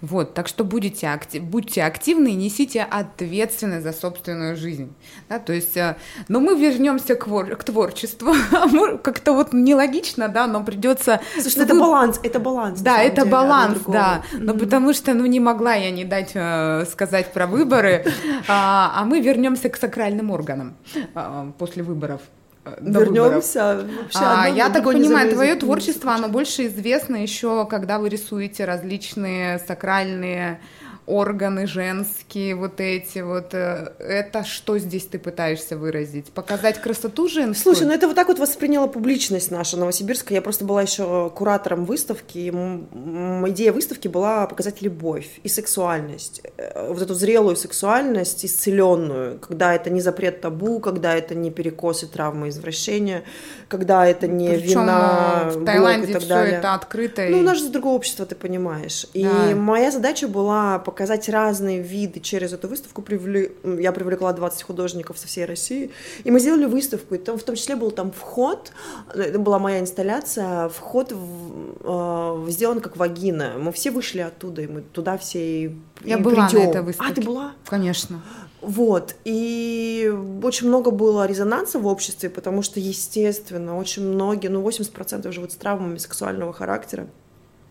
Вот, так что будете актив, будьте активны и несите ответственность за собственную жизнь. Да, то есть, э, но мы вернемся к, вор, к творчеству. Как-то вот нелогично, да, но придется. Слушай, ну это баланс, это баланс. Да, это деле, баланс, да. Но mm-hmm. потому что, ну, не могла я не дать э, сказать про выборы, а, а мы вернемся к сакральным органам э, после выборов. Э, Вернемся. А, я так понимаю, твое творчество, оно больше известно еще, когда вы рисуете различные сакральные органы женские, вот эти вот. Э, это что здесь ты пытаешься выразить? Показать красоту женскую? Слушай, ну это вот так вот восприняла публичность наша Новосибирская. Я просто была еще куратором выставки. И идея выставки была показать любовь и сексуальность. Э, вот эту зрелую сексуальность, исцеленную, когда это не запрет табу, когда это не перекосы, травмы, извращения, когда это не Причем вина, в Таиланде и так все это открыто. Ну, у нас же другое общество, ты понимаешь. И да. моя задача была показать разные виды через эту выставку. Привлек... Я привлекла 20 художников со всей России, и мы сделали выставку, и там в том числе был там вход, это была моя инсталляция, вход в, э, сделан как вагина. Мы все вышли оттуда, и мы туда все и Я и была придем. на этой выставке. А, ты была? Конечно. Вот, и очень много было резонанса в обществе, потому что, естественно, очень многие, ну, 80% живут с травмами сексуального характера.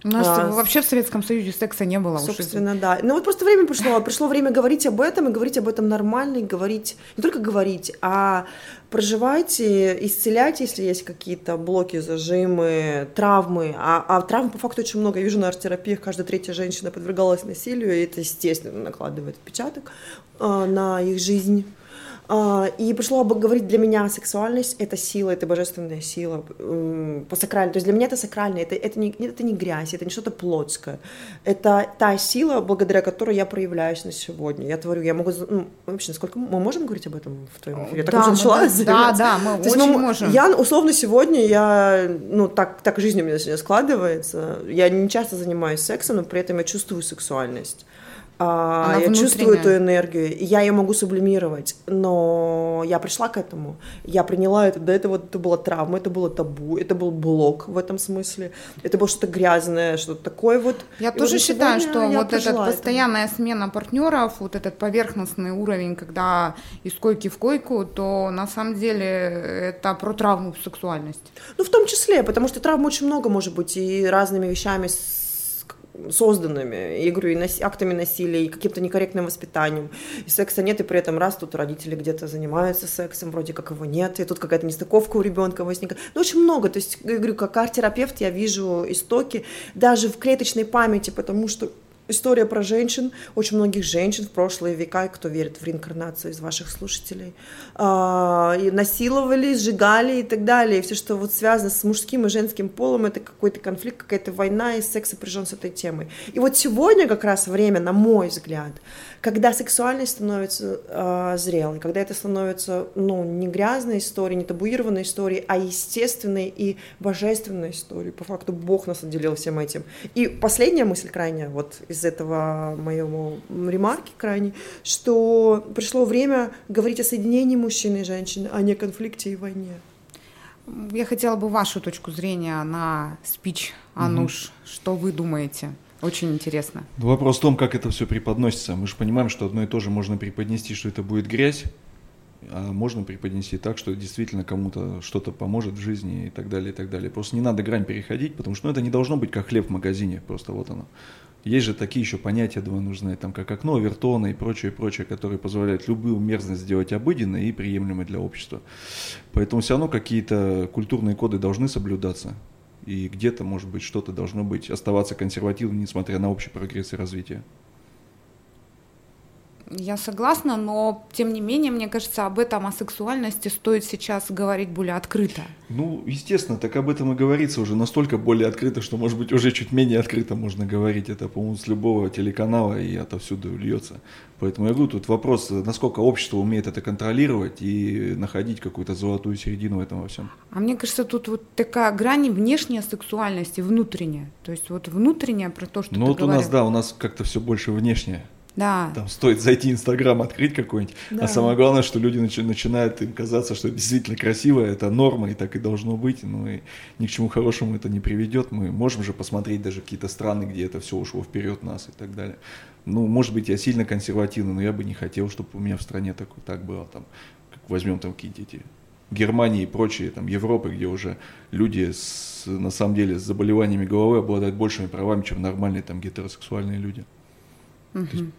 У нас а, вообще в Советском Союзе секса не было. Собственно, да. Ну вот просто время пришло. Пришло время говорить об этом, и говорить об этом нормально, и говорить, не только говорить, а проживайте, исцеляйте, если есть какие-то блоки, зажимы, травмы. А, а травм по факту очень много. Я вижу на арт-терапиях, каждая третья женщина подвергалась насилию, и это, естественно, накладывает отпечаток э, на их жизнь. А, и пришло бы говорить для меня сексуальность это сила, это божественная сила по сакральному. То есть для меня это сакрально, это, это, не, это не грязь, это не что-то плотское. Это та сила, благодаря которой я проявляюсь на сегодня. Я творю, я могу... Ну, вообще, насколько мы можем говорить об этом в твоем эфире? Я да, так уже начала да, да, мы То очень мы, можем. Я, условно, сегодня я... Ну, так, так жизнь у меня сегодня складывается. Я не часто занимаюсь сексом, но при этом я чувствую сексуальность. А, Она я внутренняя. чувствую эту энергию, я ее могу сублимировать, но я пришла к этому, я приняла это, до этого это была травма, это было табу, это был блок в этом смысле, это было что-то грязное, что-то такое вот. Я и тоже вот считаю, что вот эта постоянная этому. смена партнеров, вот этот поверхностный уровень, когда из койки в койку, то на самом деле это про травму сексуальности. Ну, в том числе, потому что травма очень много может быть и разными вещами созданными, я говорю, и нас, актами насилия, и каким-то некорректным воспитанием. И секса нет, и при этом раз тут родители где-то занимаются сексом, вроде как его нет, и тут какая-то нестыковка у ребенка возникает. Ну, очень много. То есть, я говорю, как арт-терапевт я вижу истоки даже в клеточной памяти, потому что история про женщин, очень многих женщин в прошлые века, кто верит в реинкарнацию из ваших слушателей, а, и насиловали, сжигали и так далее. И все, что вот связано с мужским и женским полом, это какой-то конфликт, какая-то война, и секс сопряжен с этой темой. И вот сегодня как раз время, на мой взгляд, когда сексуальность становится э, зрелой, когда это становится, ну, не грязной историей, не табуированной историей, а естественной и божественной историей. По факту Бог нас отделил всем этим. И последняя мысль крайняя, вот из этого моего ремарки крайней, что пришло время говорить о соединении мужчины и женщины, а не о конфликте и войне. Я хотела бы вашу точку зрения на спич Ануш. Угу. Что вы думаете? Очень интересно. Вопрос в том, как это все преподносится. Мы же понимаем, что одно и то же можно преподнести, что это будет грязь, а можно преподнести так, что действительно кому-то что-то поможет в жизни и так далее, и так далее. Просто не надо грань переходить, потому что ну, это не должно быть как хлеб в магазине, просто вот оно. Есть же такие еще понятия два нужны, там как окно, вертона и прочее, прочее, которые позволяют любую мерзость сделать обыденной и приемлемой для общества. Поэтому все равно какие-то культурные коды должны соблюдаться и где-то, может быть, что-то должно быть, оставаться консервативным, несмотря на общий прогресс и развитие. Я согласна, но тем не менее, мне кажется, об этом, о сексуальности стоит сейчас говорить более открыто. Ну, естественно, так об этом и говорится уже настолько более открыто, что, может быть, уже чуть менее открыто можно говорить. Это, по-моему, с любого телеканала и отовсюду льется. Поэтому я говорю, тут вопрос, насколько общество умеет это контролировать и находить какую-то золотую середину в этом во всем. А мне кажется, тут вот такая грань внешняя сексуальности, внутренняя. То есть вот внутренняя про то, что Ну вот говорил. у нас, да, у нас как-то все больше внешнее. Да. Там стоит зайти Инстаграм, открыть какой-нибудь. А да. А самое главное, что люди начи- начинают им казаться, что это действительно красиво, это норма, и так и должно быть. Ну и ни к чему хорошему это не приведет. Мы можем же посмотреть даже какие-то страны, где это все ушло вперед нас и так далее. Ну, может быть, я сильно консервативный, но я бы не хотел, чтобы у меня в стране так, так было. Там, как возьмем там какие-то эти Германии и прочие, там, Европы, где уже люди с, на самом деле с заболеваниями головы обладают большими правами, чем нормальные там гетеросексуальные люди. Угу. То есть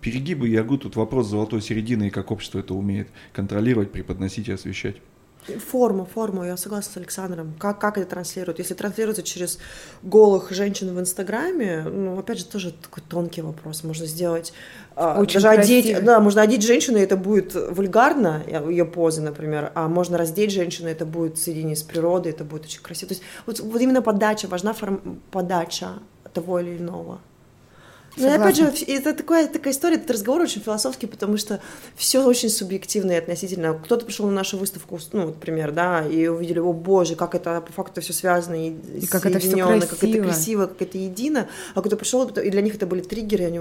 перегибы, я говорю, тут вопрос золотой середины и как общество это умеет контролировать, преподносить и освещать. Форма, форма, я согласна с Александром. Как, как это транслируют? Если транслируется через голых женщин в Инстаграме, ну, опять же, тоже такой тонкий вопрос. Можно сделать... А, Очень даже одеть, да, можно одеть женщину, и это будет вульгарно, ее позы, например, а можно раздеть женщину, и это будет соединение с природой, это будет очень красиво. То есть вот, вот именно подача, важна форм, подача того или иного. Ну, опять же, это такая, такая история, этот разговор очень философский, потому что все очень субъективно и относительно. Кто-то пришел на нашу выставку, ну, например, да, и увидели, о боже, как это по факту все связано и, и как это все красиво. как это красиво, как это едино. А кто-то пришел, и для них это были триггеры, и они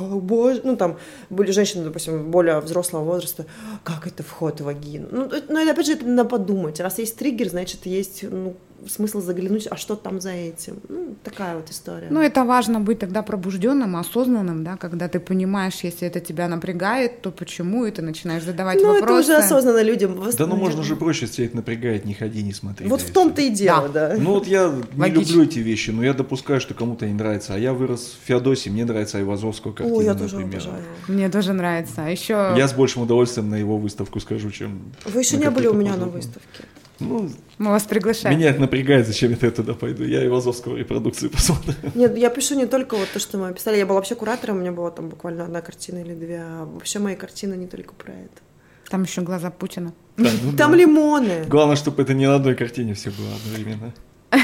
боже, ну там были женщины, допустим, более взрослого возраста, как это вход в вагину. Ну, это, опять же, это надо подумать. Раз есть триггер, значит, есть ну, смысл заглянуть, а что там за этим. Ну, такая вот история. Ну, это важно быть тогда пробужденным, осознанным, да, когда ты понимаешь, если это тебя напрягает, то почему, и ты начинаешь задавать ну, вопросы. Ну, это уже осознанно людям. Да, ну, можно же проще, если это напрягает, не ходи, не смотри. Вот в том-то и дело, да. да. Ну, вот я не люблю эти вещи, но я допускаю, что кому-то не нравится. А я вырос в Феодосии, мне нравится Айвазовского картина, О, я тоже например. Обожаю. Мне тоже нравится. А еще... Я с большим удовольствием на его выставку скажу, чем... Вы еще не были у меня на выставке. Ну, мы вас приглашаем. Меня это напрягает, зачем я туда пойду. Я и Вазовского репродукции посмотрю. Нет, я пишу не только вот то, что мы описали. Я была вообще куратором, у меня была там буквально одна картина или две. А вообще мои картины не только про это. Там еще глаза Путина. Да, ну Там да. лимоны. Главное, чтобы это не на одной картине все было одновременно.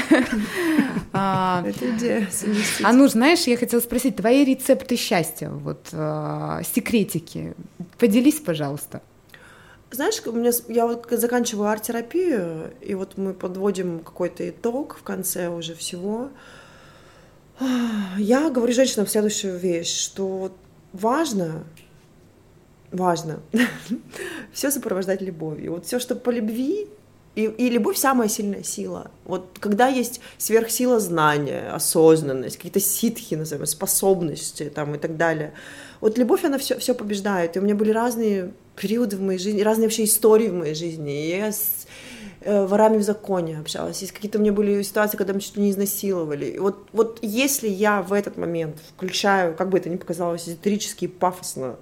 А, Это идея совместить. А ну, знаешь, я хотела спросить, твои рецепты счастья, вот а, секретики, поделись, пожалуйста. Знаешь, у меня, я вот заканчиваю арт-терапию, и вот мы подводим какой-то итог в конце уже всего. Я говорю женщинам следующую вещь, что важно, важно все сопровождать любовью. Вот все, что по любви, и, и любовь самая сильная сила. Вот когда есть сверхсила знания, осознанность, какие-то ситхи, назовем, способности там, и так далее. Вот любовь, она все, все побеждает. И у меня были разные периоды в моей жизни, разные вообще истории в моей жизни. Я с э, ворами в законе общалась. Есть какие-то у меня были ситуации, когда меня ли не изнасиловали. И вот, вот если я в этот момент включаю, как бы это ни показалось эзотерически и пафосно,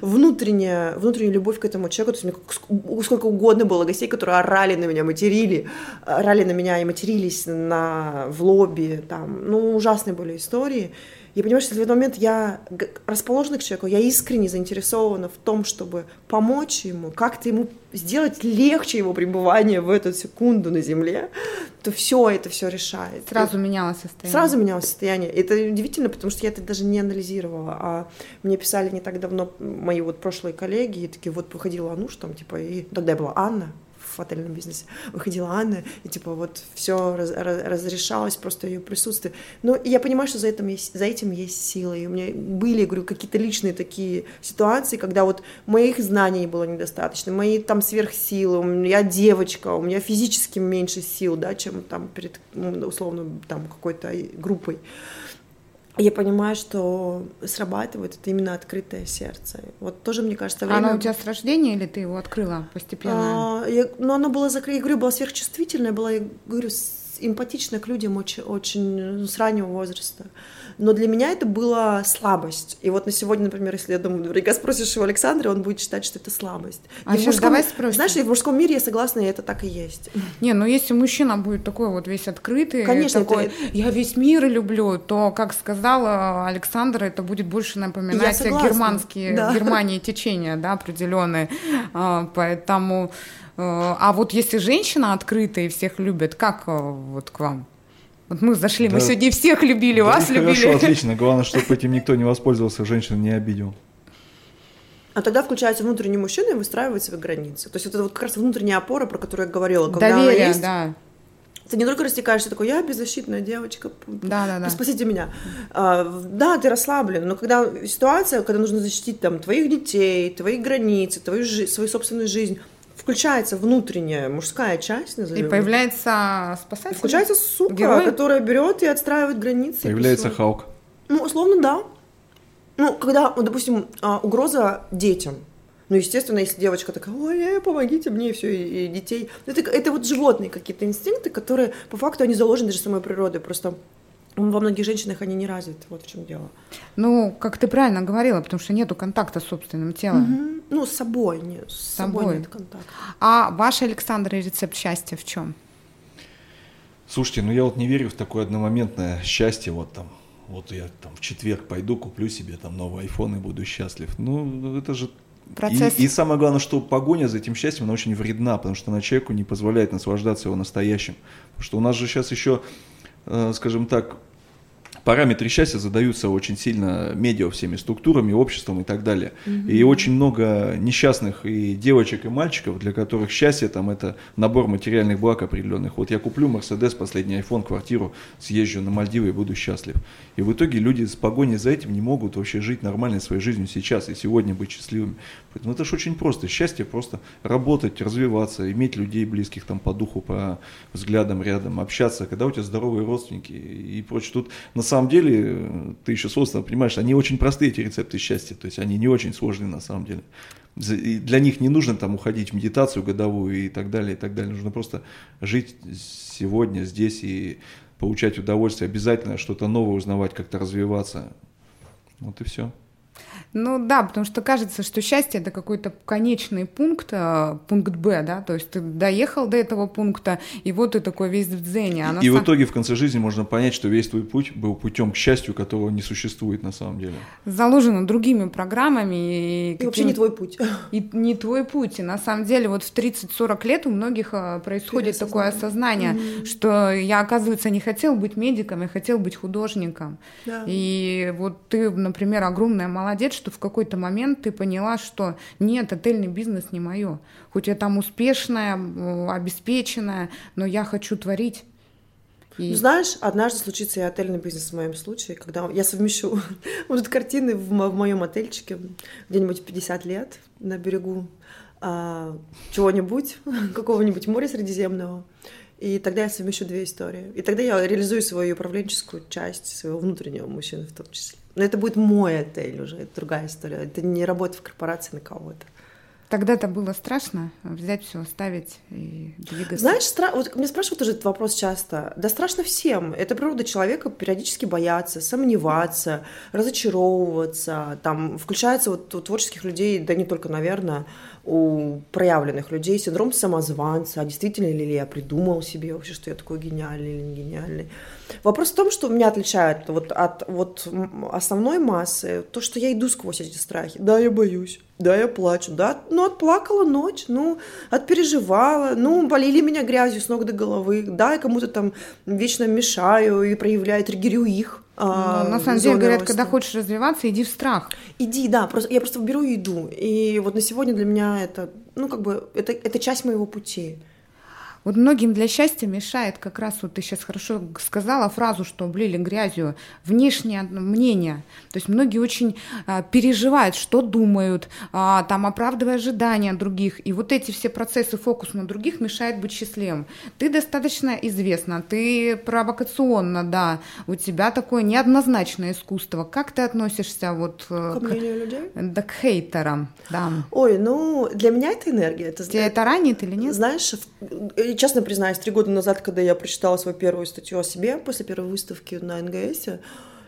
внутренняя, внутреннюю любовь к этому человеку, то есть ск- сколько угодно было гостей, которые орали на меня, материли, орали на меня и матерились на, в лобби, там, ну, ужасные были истории. Я понимаю, что в этот момент я расположена к человеку, я искренне заинтересована в том, чтобы помочь ему, как-то ему сделать легче его пребывание в эту секунду на земле, то все это все решает. Сразу менялось состояние. Сразу менялось состояние. Это удивительно, потому что я это даже не анализировала. А мне писали не так давно мои вот прошлые коллеги, и такие, вот выходила Ануш там, типа, и тогда я была Анна в отельном бизнесе, выходила Анна, и типа вот все разрешалось просто ее присутствие. Но я понимаю, что за этим есть, за этим есть сила. И у меня были, говорю, какие-то личные такие ситуации, когда вот моих знаний было недостаточно, мои там сверхсилы, у меня девочка, у меня физически меньше сил, да, чем там перед, ну, условно, там какой-то группой. Я понимаю, что срабатывает это именно открытое сердце. Вот тоже, мне кажется, время... Оно у тебя с рождения или ты его открыла постепенно? А, я, ну, оно было закрыто, я говорю, было сверхчувствительное, было, я говорю, эмпатично к людям очень, очень ну, с раннего возраста. Но для меня это была слабость. И вот на сегодня, например, если я думаю, наверняка спросишь его Александра, он будет считать, что это слабость. А И мужском- давай спросим. Знаешь, и в мужском мире я согласна, и это так и есть. Не, ну если мужчина будет такой вот весь открытый, Конечно, такой, это- я весь мир люблю, то, как сказала Александра, это будет больше напоминать германские, да. Германии течения, да, определенные. А, Поэтому, э, а вот если женщина открытая и всех любит, как э, вот к вам? Вот мы зашли, мы Да. сегодня всех любили, Да, вас ну, любили. Хорошо, отлично. Главное, чтобы этим никто не воспользовался, женщину не обидел. А тогда включается внутренний мужчина и выстраивает свои границы. То есть вот это вот как раз внутренняя опора, про которую я говорила. Когда она Доверие, есть, да. Ты не только растекаешься такой, я беззащитная девочка, Да, да, да. спасите меня. А, да, ты расслаблен, но когда ситуация, когда нужно защитить там твоих детей, твои границы, твою жи- свою собственную жизнь, включается внутренняя мужская часть, И назовем. появляется И спасатель. включается сука, Герой? которая берет и отстраивает границы. и Появляется. Халк. Ну, условно, да. Ну, когда, допустим, а, угроза детям. Ну, естественно, если девочка такая, ой, э, помогите мне, все, и, и детей. Это, это вот животные какие-то инстинкты, которые, по факту, они заложены даже самой природой. Просто во многих женщинах они не развиты. Вот в чем дело. Ну, как ты правильно говорила, потому что нету контакта с собственным телом. Мгм. Ну, с собой, не, с собой, собой. нет контакта. А ваш, Александр, рецепт счастья в чем? Слушайте, ну я вот не верю в такое одномоментное счастье, вот там, вот я там в четверг пойду, куплю себе там новый iPhone и буду счастлив. Ну, это же... Процесс. И, и самое главное, что погоня за этим счастьем, она очень вредна, потому что она человеку не позволяет наслаждаться его настоящим. Потому что у нас же сейчас еще, скажем так, параметры счастья задаются очень сильно медиа всеми структурами, обществом и так далее. И очень много несчастных и девочек, и мальчиков, для которых счастье там это набор материальных благ определенных. Вот я куплю Мерседес, последний iPhone, квартиру, съезжу на Мальдивы и буду счастлив. И в итоге люди с погоней за этим не могут вообще жить нормальной своей жизнью сейчас и сегодня быть счастливыми. Поэтому это же очень просто. Счастье просто работать, развиваться, иметь людей близких там по духу, по взглядам рядом, общаться, когда у тебя здоровые родственники и прочее. Тут на самом деле, э, ты еще собственно понимаешь, они очень простые, эти рецепты счастья, то есть они не очень сложные на самом деле. И Для них не нужно там уходить в медитацию годовую и так далее, и так далее. Нужно просто жить сегодня, здесь и получать удовольствие. Обязательно что-то новое узнавать, как-то развиваться. Вот и все. Ну да, потому что кажется, что счастье это какой-то конечный пункт, э, пункт Б, да, то есть ты доехал до этого пункта, и вот ты такой весь в дзене. А и сам... в итоге в конце жизни можно понять, что весь твой путь был путем к счастью, которого не существует на самом деле. Заложено другими программами. И, и вообще не твой путь. И не твой путь. И на самом деле вот в 30-40 лет у многих э, происходит такое осознание, mm-hmm. что я, оказывается, не хотел быть медиком, я хотел быть художником. Да. И вот ты, например, огромная молодец, что в какой-то момент ты поняла, что нет, отельный бизнес не мое. Хоть я там успешная, обеспеченная, но я хочу творить. И... Ну, знаешь, однажды случится и отельный бизнес в моем случае, когда я совмещу может картины в, в моем отельчике где-нибудь в 50 лет на берегу а, чего-нибудь, какого-нибудь моря Средиземного. И тогда я совмещу две истории. И тогда я реализую свою управленческую часть своего внутреннего мужчины в том числе. Но это будет мой отель уже, это другая история. Это не работа в корпорации на кого-то. Тогда-то было страшно взять все, оставить и двигаться. Знаешь, стра... вот меня спрашивают уже этот вопрос часто. Да страшно всем. Это природа человека периодически бояться, сомневаться, разочаровываться. Там включается вот у творческих людей, да не только, наверное, у проявленных людей синдром самозванца. А действительно ли я придумал себе вообще, что я такой гениальный или не гениальный? Вопрос в том, что меня отличает вот от вот основной массы, то, что я иду сквозь эти страхи. Да, я боюсь, да, я плачу, да, ну, отплакала ночь, ну, отпереживала, ну, полили меня грязью с ног до головы, да, я кому-то там вечно мешаю и проявляю, триггерю их. А, на самом деле говорят, роста. когда хочешь развиваться, иди в страх. Иди, да, просто я просто беру и иду. И вот на сегодня для меня это, ну, как бы, это, это часть моего пути. Вот многим для счастья мешает как раз, вот ты сейчас хорошо сказала фразу, что облили грязью, внешнее мнение. То есть многие очень а, переживают, что думают, а, там оправдывая ожидания других. И вот эти все процессы, фокус на других мешает быть счастливым. Ты достаточно известна, ты провокационна, да, у тебя такое неоднозначное искусство. Как ты относишься вот э, к, к, людей? Да, к хейтерам? Да. Ой, ну для меня это энергия. Это, Тебя это ранит или нет? Знаешь, честно признаюсь, три года назад, когда я прочитала свою первую статью о себе после первой выставки на НГС,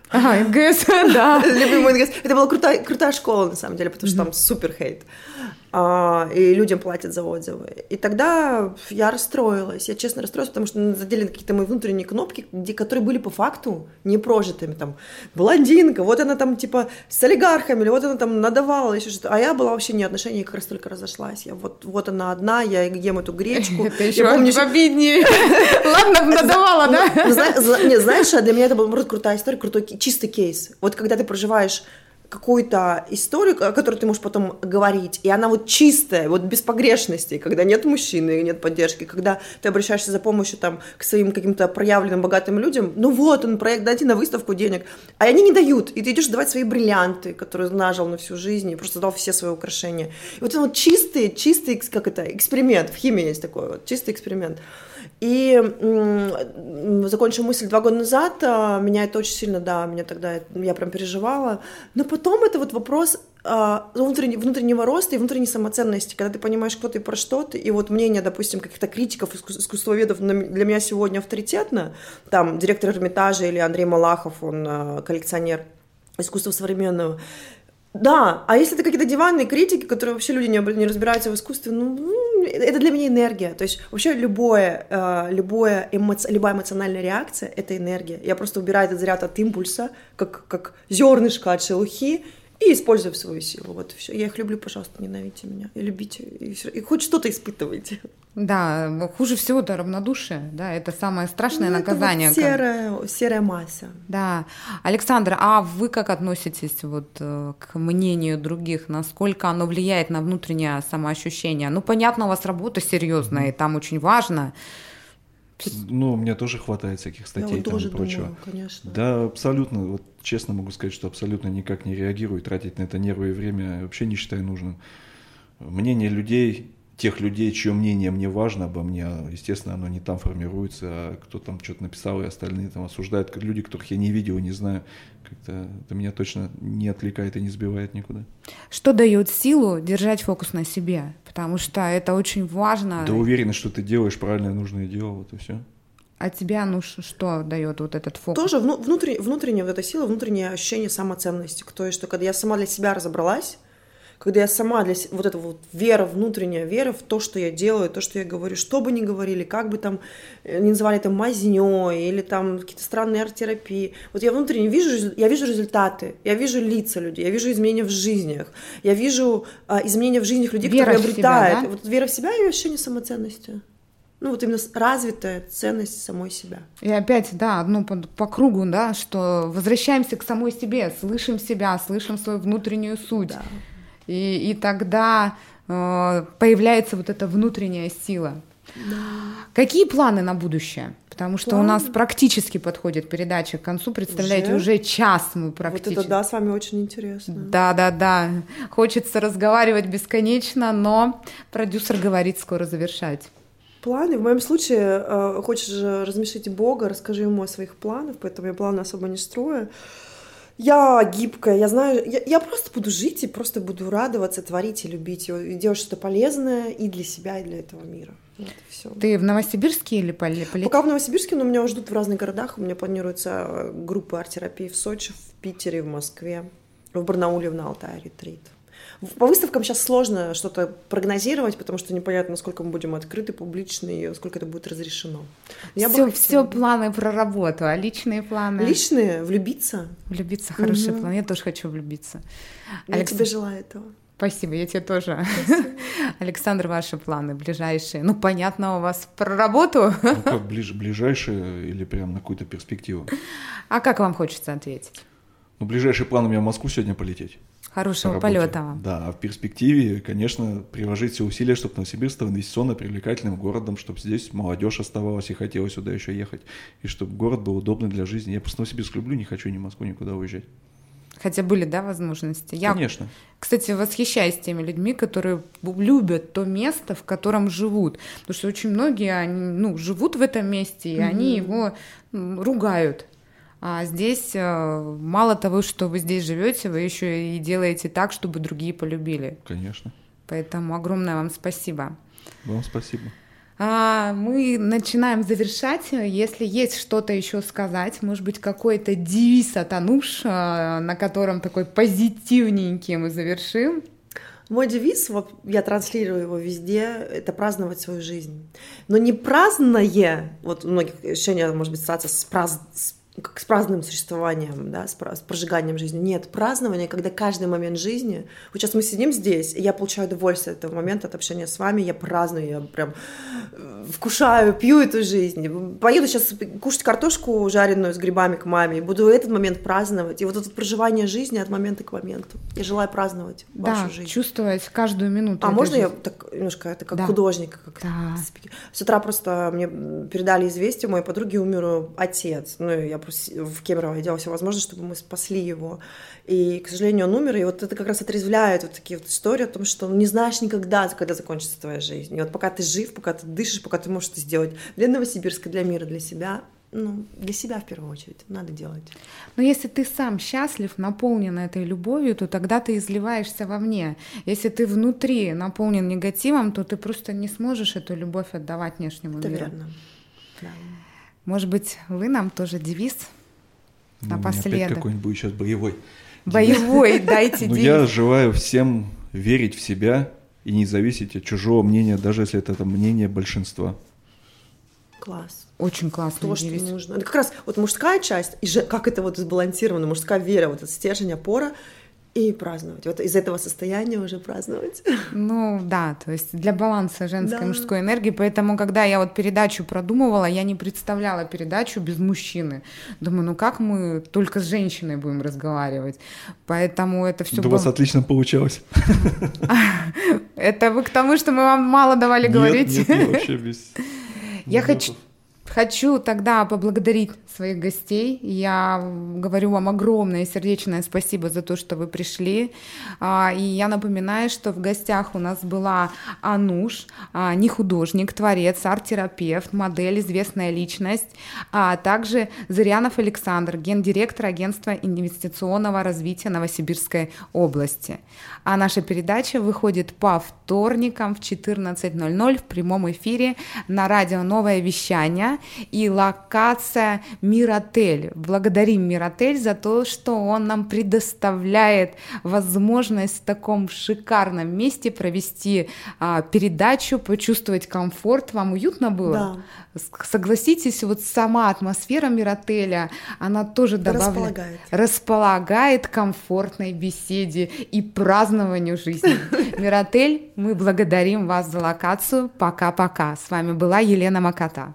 Ага, НГС, да. Любимый НГС. Это была крутая, крутая школа, на самом деле, потому что там супер хейт. А, и людям платят за отзывы. И тогда я расстроилась, я честно расстроилась, потому что задели какие-то мои внутренние кнопки, где, которые были по факту не прожитыми, там, блондинка, вот она там, типа, с олигархами, или вот она там надавала, еще что-то, а я была вообще не отношения, как раз только разошлась, я вот, вот она одна, я ем эту гречку. Это еще помню, обиднее. Ладно, надавала, да? Не, знаешь, для меня это была крутая история, крутой, чистый кейс. Вот когда ты проживаешь какую-то историю, о которой ты можешь потом говорить, и она вот чистая, вот без погрешностей, когда нет мужчины, нет поддержки, когда ты обращаешься за помощью там к своим каким-то проявленным богатым людям, ну вот он, проект, дайте на выставку денег, а они не дают, и ты идешь давать свои бриллианты, которые нажил на всю жизнь, и просто дал все свои украшения. И вот это вот чистый, чистый, как это, эксперимент, в химии есть такой вот, чистый эксперимент. И закончив мысль два года назад, а, меня это очень сильно, да, меня тогда, я прям переживала. Но потом это вот вопрос а, внутреннего, внутреннего роста и внутренней самоценности, когда ты понимаешь, кто ты про что ты, и вот мнение, допустим, каких-то критиков, искусствоведов для меня сегодня авторитетно, там, директор Эрмитажа или Андрей Малахов, он а, коллекционер искусства современного, да, а если это какие-то диванные критики, которые вообще люди не, не разбираются в искусстве, ну, это для меня энергия. То есть вообще любое, э, любое эмоци... любая эмоциональная реакция — это энергия. Я просто убираю этот заряд от импульса, как, как зернышко от шелухи, и использую в свою силу. Вот все. Я их люблю, пожалуйста, ненавидьте меня. И любите. И, все. и хоть что-то испытывайте. Да, хуже всего это равнодушие, да, это самое страшное ну, наказание. Это вот серая, как... серая масса. Да. Александр, а вы как относитесь вот э, к мнению других? Насколько оно влияет на внутреннее самоощущение? Ну, понятно, у вас работа серьезная, и там очень важно. Ну, мне тоже хватает всяких статей Я тоже и прочего. Думаю, конечно. Да, абсолютно. Вот честно могу сказать, что абсолютно никак не реагирую, тратить на это нервы и время вообще не считаю нужным. Мнение людей тех людей, чье мнение мне важно обо мне, естественно, оно не там формируется, а кто там что-то написал, и остальные там осуждают, как люди, которых я не видел, не знаю, как-то это меня точно не отвлекает и не сбивает никуда. Что дает силу держать фокус на себе? Потому что это очень важно. Да уверенность, что ты делаешь правильное, нужное дело, вот и все. А тебя, ну, что дает вот этот фокус? Тоже внутренняя, внутренняя вот эта сила, внутреннее ощущение самоценности. То есть, что когда я сама для себя разобралась, когда я сама для себя, вот эта вот вера, внутренняя вера в то, что я делаю, то, что я говорю, что бы ни говорили, как бы там э, не называли там мазнёй или там какие-то странные арт-терапии. Вот я внутренне вижу, я вижу результаты, я вижу лица людей, я вижу изменения в жизнях, я вижу а, изменения в жизнях людей, вера которые обретают. Себя, да? Вот вера в себя и ощущение самоценности. Ну, вот именно развитая ценность самой себя. И опять, да, ну, по, по кругу, да, что возвращаемся к самой себе, слышим себя, слышим свою внутреннюю суть. Да. И, и тогда э, появляется вот эта внутренняя сила. Да. Какие планы на будущее? Потому что План? у нас практически подходит передача к концу. Представляете, уже, уже час мы практически. Вот это да, с вами очень интересно. Да, да, да. Хочется разговаривать бесконечно, но продюсер говорит скоро завершать. Планы. В моем случае, э, хочешь размешить Бога, расскажи ему о своих планах, поэтому я планы особо не строю. Я гибкая, я знаю, я, я просто буду жить и просто буду радоваться, творить и любить, и делать что-то полезное и для себя, и для этого мира. Вот, все. Ты в Новосибирске или полетишь? Пока в Новосибирске, но меня ждут в разных городах. У меня планируется э, группа арт-терапии в Сочи, в Питере, в Москве, в Барнауле, в Алтае ретрит. По выставкам сейчас сложно что-то прогнозировать, потому что непонятно, насколько мы будем открыты, публичны и сколько это будет разрешено. Я все, все планы про работу, а личные планы? Личные? Влюбиться. Влюбиться, хороший угу. план. Я тоже хочу влюбиться. Я Алекс... тебе желаю этого. Спасибо, я тебе тоже. Александр, ваши планы ближайшие? Ну, понятно, у вас про работу. Ну, как ближ, ближайшие или прям на какую-то перспективу? А как вам хочется ответить? Ну, ближайший план у меня в Москву сегодня полететь. Хорошего полета вам. Да, а в перспективе, конечно, приложить все усилия, чтобы Новосибирск стал инвестиционно привлекательным городом, чтобы здесь молодежь оставалась и хотела сюда еще ехать, и чтобы город был удобный для жизни. Я просто Новосибирск люблю, не хочу ни в Москву никуда уезжать. Хотя были, да, возможности? Я, Конечно. Кстати, восхищаюсь теми людьми, которые любят то место, в котором живут. Потому что очень многие, они, ну, живут в этом месте, и mm-hmm. они его ругают. А здесь э, мало того, что вы здесь живете, вы еще и делаете так, чтобы другие полюбили. Конечно. Поэтому огромное вам спасибо. Вам спасибо. А, мы начинаем завершать. Если есть что-то еще сказать, может быть, какой-то девиз от Ануш, э, на котором такой позитивненький мы завершим. Мой девиз, вот я транслирую его везде, это праздновать свою жизнь. Но не праздное, вот у многих ощущения, может быть, ассоциация с, праз, с как с праздным существованием, да, с, с прожиганием жизни. Нет, празднование, когда каждый момент жизни... Вот сейчас мы сидим здесь, и я получаю удовольствие от этого момента, от общения с вами, я праздную, я прям э, вкушаю, пью эту жизнь. Поеду сейчас кушать картошку жареную с грибами к маме, и буду этот момент праздновать. И вот это проживание жизни от момента к моменту. Я желаю праздновать да, вашу жизнь. чувствовать каждую минуту. А можно жизнь? я так немножко, это как да. художник? Как да. С утра просто мне передали известие, моей подруги умер отец. Ну, я в Кемерово, я делала все возможное, чтобы мы спасли его. И, к сожалению, он умер, и вот это как раз отрезвляет вот такие вот истории о том, что не знаешь никогда, когда закончится твоя жизнь. И вот пока ты жив, пока ты дышишь, пока ты можешь это сделать для Новосибирска, для мира, для себя, ну, для себя в первую очередь надо делать. Но если ты сам счастлив, наполнен этой любовью, то тогда ты изливаешься вовне. Если ты внутри наполнен негативом, то ты просто не сможешь эту любовь отдавать внешнему Это миру. Верно. Да. Может быть, вы нам тоже девиз ну, напоследок? какой-нибудь сейчас боевой. Боевой, дайте девиз. Ну, я желаю всем верить в себя и не зависеть от чужого мнения, даже если это мнение большинства. Класс. Очень классно. То, что нужно. Это как раз вот мужская часть, и же, как это вот сбалансировано, мужская вера, вот этот стержень, опора, и праздновать. Вот из этого состояния уже праздновать. Ну да, то есть для баланса женской да. и мужской энергии. Поэтому, когда я вот передачу продумывала, я не представляла передачу без мужчины. Думаю, ну как мы только с женщиной будем разговаривать? Поэтому это все. Да у вас отлично получалось. Это вы к тому, что мы вам мало давали говорить? Нет, вообще без. Я хочу, Хочу тогда поблагодарить своих гостей. Я говорю вам огромное сердечное спасибо за то, что вы пришли. А, и я напоминаю, что в гостях у нас была Ануш, а, не художник, творец, арт-терапевт, модель, известная личность, а также Зырянов Александр, гендиректор агентства инвестиционного развития Новосибирской области. А наша передача выходит по вторникам в 14.00 в прямом эфире на радио «Новое вещание». И локация Миротель. Благодарим Миротель за то, что он нам предоставляет возможность в таком шикарном месте провести а, передачу, почувствовать комфорт. Вам уютно было? Да. Согласитесь, вот сама атмосфера Миротеля, она тоже добавляет, располагает. располагает комфортной беседе и празднованию жизни. Миротель, мы благодарим вас за локацию. Пока-пока. С вами была Елена Макота.